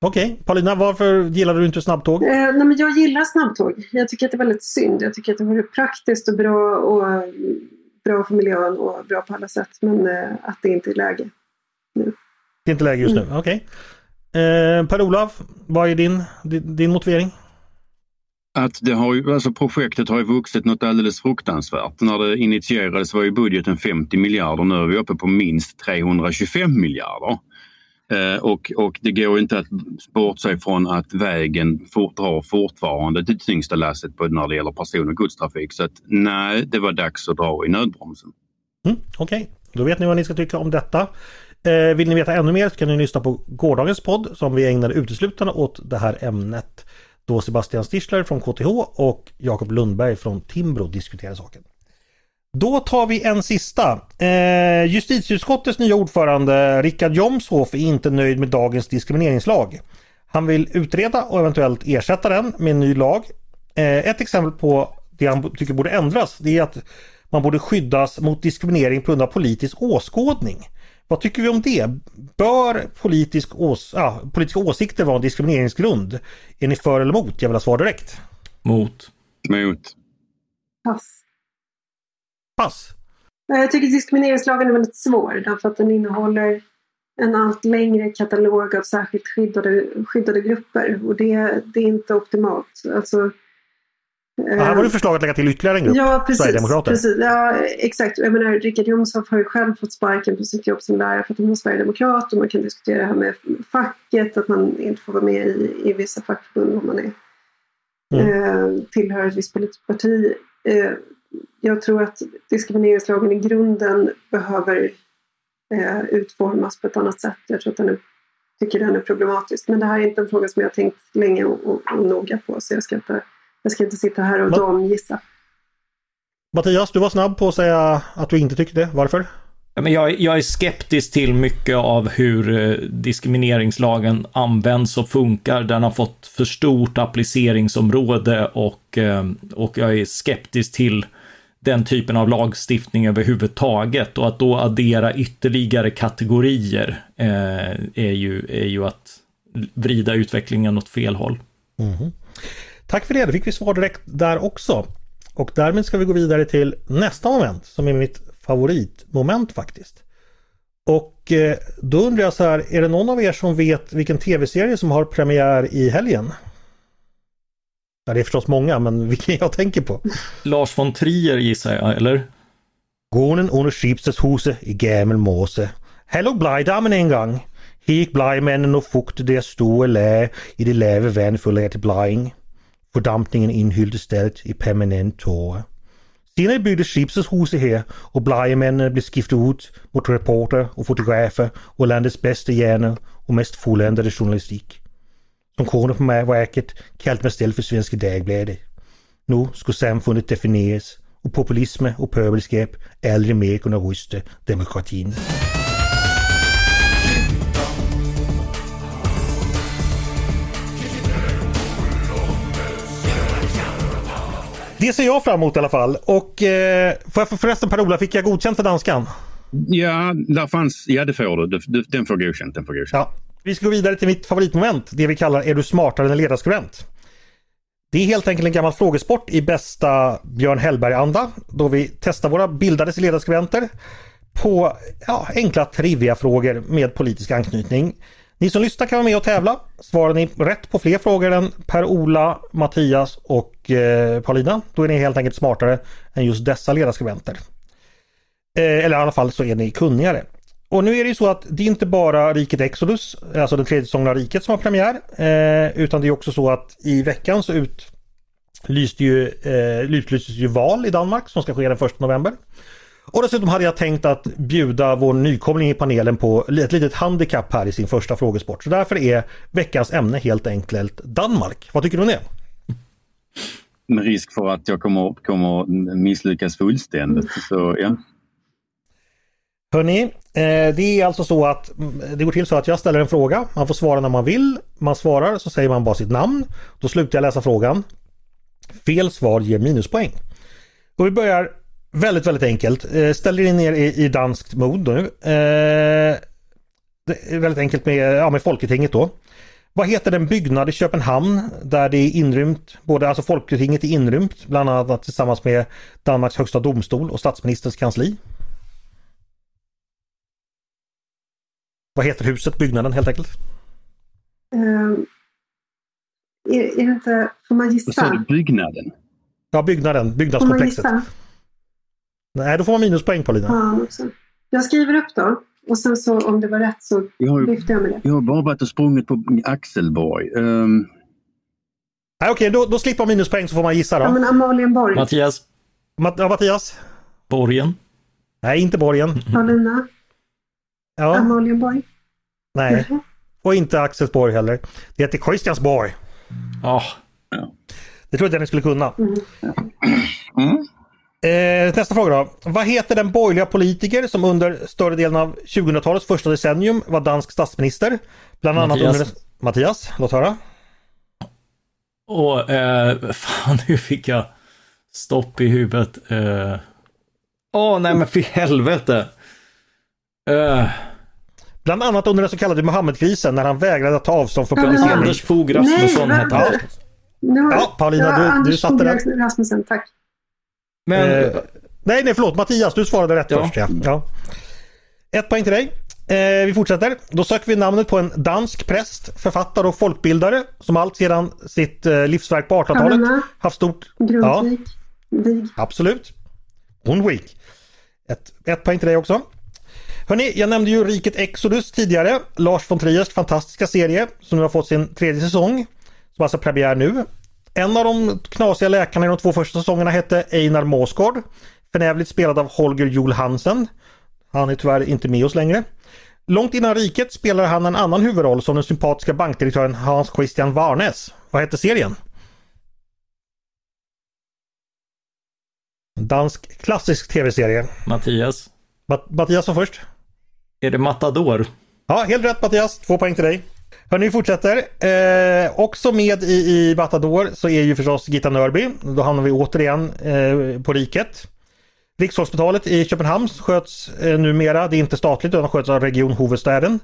Okej, Paulina, varför gillar du inte snabbtåg? Eh, nej, men jag gillar snabbtåg. Jag tycker att det är väldigt synd. Jag tycker att det vore praktiskt och bra och mm, bra för miljön och bra på alla sätt. Men eh, att det inte är läge. Det är inte läge just nu, okej. Eh, Per-Olof, vad är din, din, din motivering? Att det har ju, alltså projektet har ju vuxit något alldeles fruktansvärt. När det initierades var ju budgeten 50 miljarder. Nu är vi uppe på minst 325 miljarder. Eh, och, och det går inte att bortse från att vägen fort, drar fortfarande det tyngsta lasset på när det gäller person och godstrafik. Så att nej, det var dags att dra i nödbromsen. Mm, Okej, då vet ni vad ni ska tycka om detta. Eh, vill ni veta ännu mer så kan ni lyssna på gårdagens podd som vi ägnade uteslutande åt det här ämnet. Då Sebastian Stichler från KTH och Jakob Lundberg från Timbro diskuterar saken. Då tar vi en sista. Eh, justitieutskottets nya ordförande Richard Jomshof är inte nöjd med dagens diskrimineringslag. Han vill utreda och eventuellt ersätta den med en ny lag. Eh, ett exempel på det han tycker borde ändras det är att man borde skyddas mot diskriminering på grund av politisk åskådning. Vad tycker vi om det? Bör politisk ås ja, politiska åsikter vara en diskrimineringsgrund? Är ni för eller emot? Jag vill ha svar direkt. Mot. Mot. Pass. Pass. Jag tycker diskrimineringslagen är väldigt svår därför att den innehåller en allt längre katalog av särskilt skyddade, skyddade grupper och det, det är inte optimalt. Alltså, Ja, här var det förslag att lägga till ytterligare en grupp Ja, precis. Sverigedemokrater. precis. Ja, exakt. Jag menar, Richard Jomshof har ju själv fått sparken på sitt jobb som lärare för att han var sverigedemokrat och man kan diskutera det här med facket, att man inte får vara med i, i vissa fackförbund om man är, Mm. eh, tillhör ett visst politiskt parti. Eh, jag tror att diskrimineringslagen i grunden behöver eh, utformas på ett annat sätt. Jag tror att den är, tycker den är problematisk. Men det här är inte en fråga som jag har tänkt länge och, och, och noga på så jag ska inte, jag ska inte sitta här och Va- damgissa. Mattias, du var snabb på att säga att du inte tyckte det. Varför? Ja, men jag, jag är skeptisk till mycket av hur eh, diskrimineringslagen används och funkar. Den har fått för stort appliceringsområde och, eh, och jag är skeptisk till den typen av lagstiftning överhuvudtaget. Och att då addera ytterligare kategorier eh, är, ju, är ju att vrida utvecklingen åt fel håll. Tack för det, då fick vi svar direkt där också. Och därmed ska vi gå vidare till nästa moment som är mitt favoritmoment faktiskt. Och eh, då undrar jag så här, är det någon av er som vet vilken tv-serie som har premiär i helgen? Ja, det är förstås många, men [LAUGHS] vilken jag tänker på. Lars von Trier gissar jag, eller? Gården under skibshuset i gamel måse. Här låg blegdamen en gång. Här gick blegmännen och fuktade deras stora lä i det lave värnfulla till bleging. Fordampningen inhyllde stället i permanent tåre. Senare byggdes skibshuset här och blajemännen blev skiftade ut mot reporter och fotografer och landets bästa hjärnor och mest fulländade journalistik. Som kunde på verket kallt man stället för Svenska Dagbladet. Nu skulle samfundet definieras och populism och pöbelskap aldrig mer kunna rysta demokratin. Det ser jag fram emot i alla fall. Och eh, för- förresten Per-Ola, fick jag godkänt för danskan? Ja, där fanns, ja det får du. Den får godkänt. Den får godkänt. Ja. Vi ska gå vidare till mitt favoritmoment, det vi kallar Är du smartare än en ledarskribent? Det är helt enkelt en gammal frågesport i bästa Björn Hellberg-anda då vi testar våra bildade ledarskribenter på ja, enkla trivia-frågor med politisk anknytning. Ni som lyssnar kan vara med och tävla. Svarar ni rätt på fler frågor än Per-Ola, Mattias och eh, Paulina, då är ni helt enkelt smartare än just dessa ledarskribenter. Eh, eller i alla fall så är ni kunnigare. Och nu är det ju så att det är inte bara Riket Exodus, alltså den tredje säsongen av Riket som har premiär. Eh, utan det är också så att i veckan så utlyste ju, eh, utlystes ju val i Danmark som ska ske den 1 november. Och dessutom hade jag tänkt att bjuda vår nykomling i panelen på ett litet handikapp här i sin första frågesport. Så därför är veckans ämne helt enkelt Danmark. Vad tycker du om det? Med risk för att jag kommer, kommer misslyckas fullständigt. Så ja. Hörni, eh, det är alltså så att mm, det går till så att jag ställer en fråga. Man får svara när man vill. Man svarar så säger man bara sitt namn. Då slutar jag läsa frågan. Fel svar ger minuspoäng. Och vi börjar väldigt, väldigt enkelt. Eh, Ställ er ner i, i danskt mod nu. Eh, Det är väldigt enkelt med, ja, med Folketinget då. Vad heter den byggnad i Köpenhamn där det är inrymt, både alltså Folketinget är inrymt, bland annat tillsammans med Danmarks högsta domstol och statsministerns kansli? Vad heter huset, byggnaden helt enkelt? Ehm, är, är det inte, får man Vad sa gissa? du? Byggnaden? Ja, byggnaden, Får man byggnadskomplexet. gissa? Nej, då får man minuspoäng Paulina. Fan också. Jag skriver upp då. Och sen så om det var rätt så Jag har, lyfter jag med det. jag har bara varit och sprungit på Axelborg. Um, Nej, okej, då, då slipper man minuspoäng så får man gissa Ja, då. men Amalienborg. Mattias Matt, ja, Mattias? Borgen. Nej, inte borgen. Paulina. Ja, Amalienborg. nej. Mhm. Och inte Axelsborg heller. Det heter Christiansborg. Ja, Det tror jag Dennis skulle kunna. mm. Eh, nästa fråga då. Vad heter den borgerliga politiker som under större delen av 2000-talets första decennium var dansk statsminister? Bland annat Mattias. under... Mattias, låt höra. och eh, fan [LAUGHS] nu fick jag stopp i huvudet. Åh, nej men för helvete. Eh, Bland annat under den så kallade Muhammedkrisen när han vägrade att ta avstånd från publicering. Anders Fogh Rasmusson hette han. Ja, Paulina, Ja, du- du satte den. Fogh Rasmussen, tack. Men Eh, nej, nej, förlåt. Mattias, du svarade rätt Ja. först. Ja. Ja. Ett poäng till dig. Eh, vi fortsätter. Då söker vi namnet på en dansk präst, författare och folkbildare som allt sedan sitt eh, livsverk på 1800-talet Paulina. haft stort... Ja, Grundtvig. Vig. absolut. Undvik. Ett, ett poäng till dig också. Hörni, jag nämnde ju Riket Exodus tidigare. Lars von Triers fantastiska serie som nu har fått sin tredje säsong. Som alltså premiär nu. En av de knasiga läkarna i de två första säsongerna hette Einar Måsgård. Förnävligt spelad av Holger Joel Hansen. Han är tyvärr inte med oss längre. Långt innan Riket spelar han en annan huvudroll som den sympatiska bankdirektören Hans Christian Warnes. Vad hette serien? En Dansk klassisk tv-serie. Mattias, Mat- Mattias var först. är det Matador? Ja, helt rätt Mattias. Två poäng till dig. Hörni, vi fortsätter. Eh, också med i, i Batador så är ju förstås Gita Nörby. Då hamnar vi återigen eh, på riket. Rikshospitalet i Köpenhamn sköts eh, numera, det är inte statligt utan sköts av Region Huvudstaden.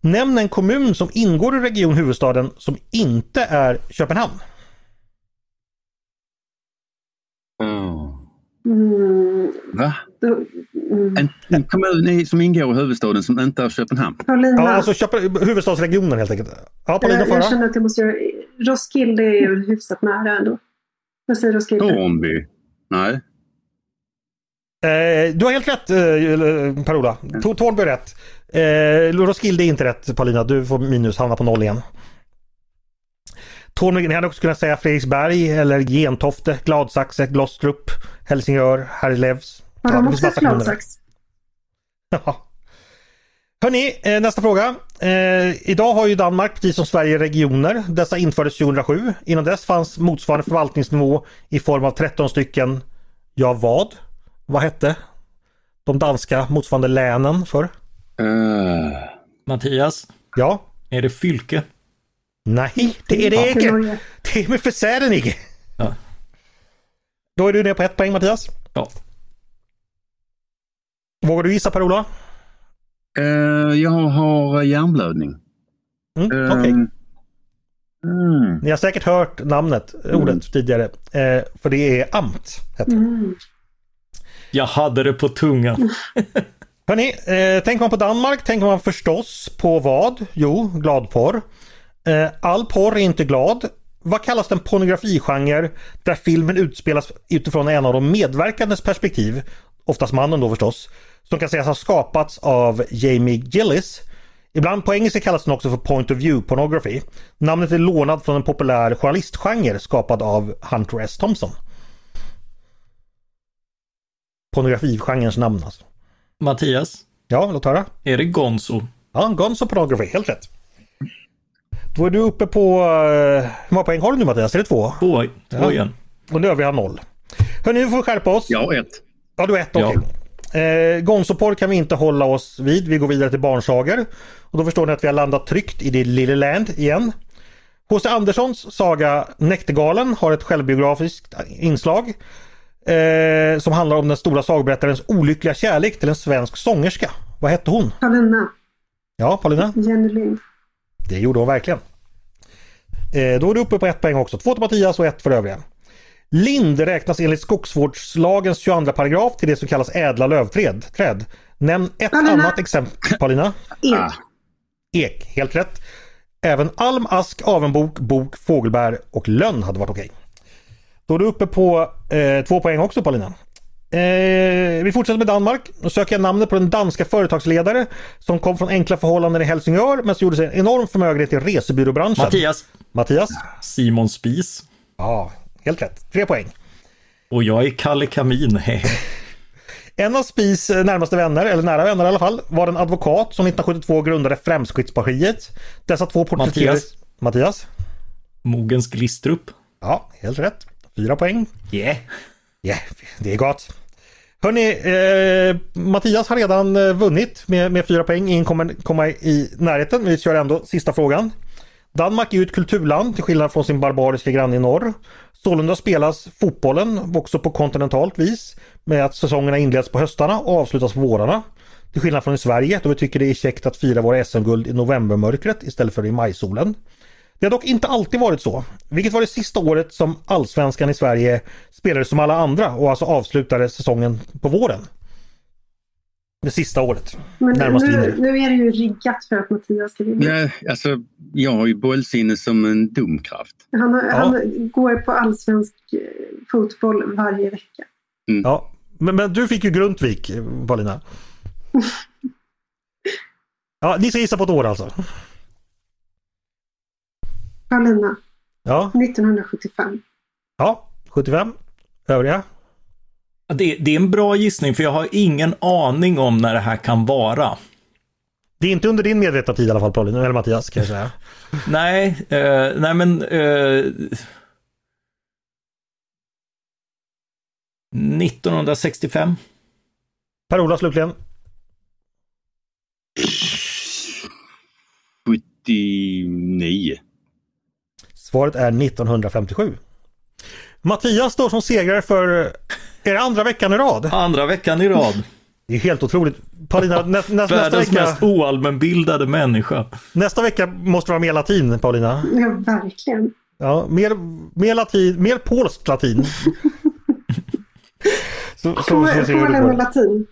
Nämn en kommun som ingår i Region Huvudstaden som inte är Köpenhamn. Mm. Mm, Va? mm. En, en kommun i- som ingår i huvudstaden som inte är Köpenhamn? Paulina. Ja, alltså Köpen, huvudstadsregionen helt enkelt. Ja, Paulina jag, får jag höra. känner att jag måste göra... Roskilde är ju hyfsat nära ändå. Jag säger Roskilde. Tornby? Nej. Eh, du har helt rätt eh, Per-Ola. To- Tornby är rätt. Eh, Roskilde är inte rätt Paulina. Du får minus, hamna på noll igen. Tornby, ni hade också kunnat säga Fredriksberg eller Gentofte, Gladsaxe, Glostrup, Helsingör, Herlevs. Har Ja, de det finns massa kommuner. [LAUGHS] Ja. Hörni, eh, nästa fråga. Eh, idag har ju Danmark, precis som Sverige, regioner. Dessa infördes 2007. Innan dess fanns motsvarande förvaltningsnivå i form av 13 stycken, ja vad? Vad hette de danska motsvarande länen för? Uh, Mattias, Ja? är det Fylke? Nej, det är det För inte. Det är med försäden Igge. Ja. Då är du ner på ett poäng Mattias. Ja. Vågar du gissa Per-Ola? eh, jag har hjärnblödning. Mm, Eh, Okej. mm. Ni har säkert hört namnet, ordet tidigare. Eh, för det är amt. Heter. Mm. Jag hade det på tungan. Hörni, eh, tänker man på Danmark tänker man förstås på vad? Jo, gladporr. Eh, all porr är inte glad. Vad kallas den pornografigenre där filmen utspelas utifrån en av de medverkandes perspektiv? Oftast mannen då förstås. Som kan sägas ha skapats av Jamie Gillis. Ibland på engelska kallas den också för point of view pornography. Namnet är lånad från en populär journalistgenre skapad av Hunter S. Thompson. Pornografigenrens namn alltså. Mattias, Ja, låt höra. är det Gonzo? Ja, Gonzo Pornography, helt rätt. Då är du uppe på... eh, Hur många poäng har du nu Mattias? Är det två? Två, två Ja. igen. Och nu övriga noll. Hörni, nu får vi skärpa oss. Jag har ett. Ja, du har ett, Ja. okej. Eh, Gonzoporr kan vi inte hålla oss vid. Vi går vidare till barnsagor. Och då förstår ni att vi har landat tryggt i det lille land igen. H.C. Anderssons saga Näktergalen har ett självbiografiskt inslag. Eh, som handlar om den stora sagoberättarens olyckliga kärlek till en svensk sångerska. Vad hette hon? Paulina. Ja, Paulina? Jenny Lind. Det gjorde hon verkligen. Eh, då är du uppe på ett poäng också. Två till Mattias och ett för övriga. Lind räknas enligt skogsvårdslagens 22 paragraf till det som kallas ädla lövträd. Träd. Nämn ett Paulina. annat exempel. Paulina? Ek. Ah. Ek. Helt rätt. Även alm, ask, avenbok, bok, fågelbär och lönn hade varit okej. Då är du uppe på eh, två poäng också Paulina. Eh, vi fortsätter med Danmark. Nu söker jag namnet på den danska företagsledare som kom från enkla förhållanden i Helsingör men som gjorde sig en enorm förmögenhet i resebyråbranschen. Mattias, Mattias? Simon Spis. Ja, helt rätt. Tre poäng. Och jag är Kalle Kamin. [LAUGHS] En av Spis eh, närmaste vänner, eller nära vänner i alla fall, var en advokat som 1972 grundade Fremskrittspartiet. Dessa två porträtterades... Mattias? Mogens Glistrup. Ja, helt rätt. Fyra poäng. Yeah. Ja, det är gott. Hörni, eh, Mattias har redan eh, vunnit med, med fyra poäng. Ingen kommer komma i närheten. Vi kör ändå sista frågan. Danmark är ju ett kulturland till skillnad från sin barbariska granne i norr. Sålunda spelas fotbollen också på kontinentalt vis med att säsongerna inleds på höstarna och avslutas på vårarna. Till skillnad från i Sverige då vi tycker det är käckt att fira våra SM-guld i novembermörkret istället för i majsolen. Det har dock inte alltid varit så, vilket var det sista året som allsvenskan i Sverige spelade som alla andra och alltså avslutade säsongen på våren. Det sista året. Men Närmast nu, nu är det ju riggat för att Mattias ska vinna. Ja, alltså, jag har ju bollsinne som en domkraft. Han, har, Ja. han går på allsvensk eh, fotboll varje vecka. Ja, men, men du fick ju Grundtvik, Paulina. [LAUGHS] Ja, ni ska gissa på ett år alltså? Paulina, Ja, 1975. ja 75. Övriga? Det, det är en bra gissning för jag har ingen aning om när det här kan vara. Det är inte under din medvetna tid i alla fall Paulina, eller Mattias kan jag säga. [LAUGHS] Nej, eh, nej men... Eh, 1965. Per-Ola slutligen. 79. Svaret är 1957. Mattias står som segrare för, är det andra veckan i rad? Andra veckan i rad. Det är helt otroligt. Paulina, nä, nä, nästa, Världens vecka, mest oallmänbildade människa. nästa vecka måste vara mer latin Paulina. Ja, verkligen. Ja, mer, mer latin, mer polskt latin. [LAUGHS] så, så, så, ser vi Polen och latin.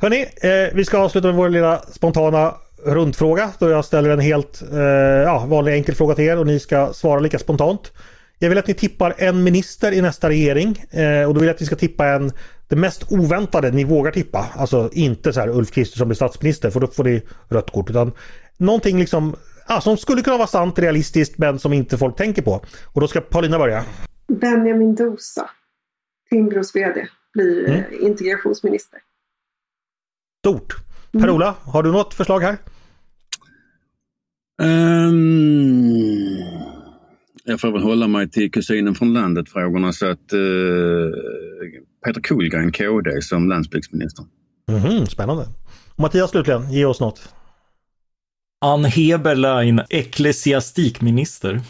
Hörni, eh, vi ska avsluta med vår lilla spontana rundfråga då jag ställer en helt eh, ja, vanlig enkel fråga till er och ni ska svara lika spontant. Jag vill att ni tippar en minister i nästa regering eh, och då vill jag att ni ska tippa en det mest oväntade ni vågar tippa. Alltså inte så här Ulf Kristersson blir statsminister för då får ni rött kort utan någonting liksom ja, som skulle kunna vara sant, realistiskt men som inte folk tänker på. Och då ska Paulina börja. Benjamin Dosa, Timbros VD, blir Mm. eh, integrationsminister. Stort. Per-Ola, har du något förslag här? Ehm, jag får väl hålla mig till kusinen från landet-frågorna så att eh, Peter Kullgren, KD, som landsbygdsminister. Mhm, spännande. Mattias slutligen, ge oss något. Ann Heberlein, ecklesiastikminister.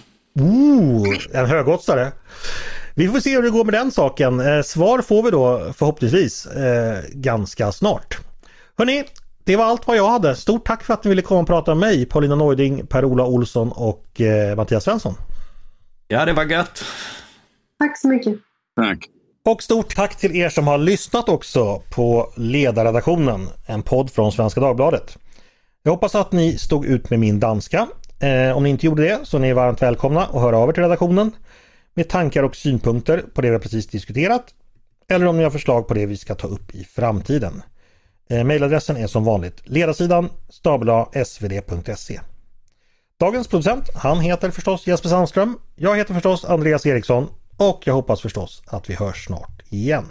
Ooh, en högoddsare. Vi får se hur det går med den saken. Eh, svar får vi då förhoppningsvis eh, ganska snart. Hörni, det var allt vad jag hade. Stort tack för att ni ville komma och prata med mig, Paulina Neuding, Per-Ola Olsson och eh, Mattias Svensson. Ja, det var gött. Tack så mycket. Tack! Och stort tack till er som har lyssnat också på Ledarredaktionen, en podd från Svenska Dagbladet. Jag hoppas att ni stod ut med min danska. Eh, om ni inte gjorde det så är ni varmt välkomna att höra av er till redaktionen med tankar och synpunkter på det vi precis diskuterat. Eller om ni har förslag på det vi ska ta upp i framtiden. Eh, mailadressen är som vanligt ledarsidan stabla svd.se. Dagens producent, han heter förstås Jesper Sandström. Jag heter förstås Andreas Eriksson och jag hoppas förstås att vi hörs snart igen.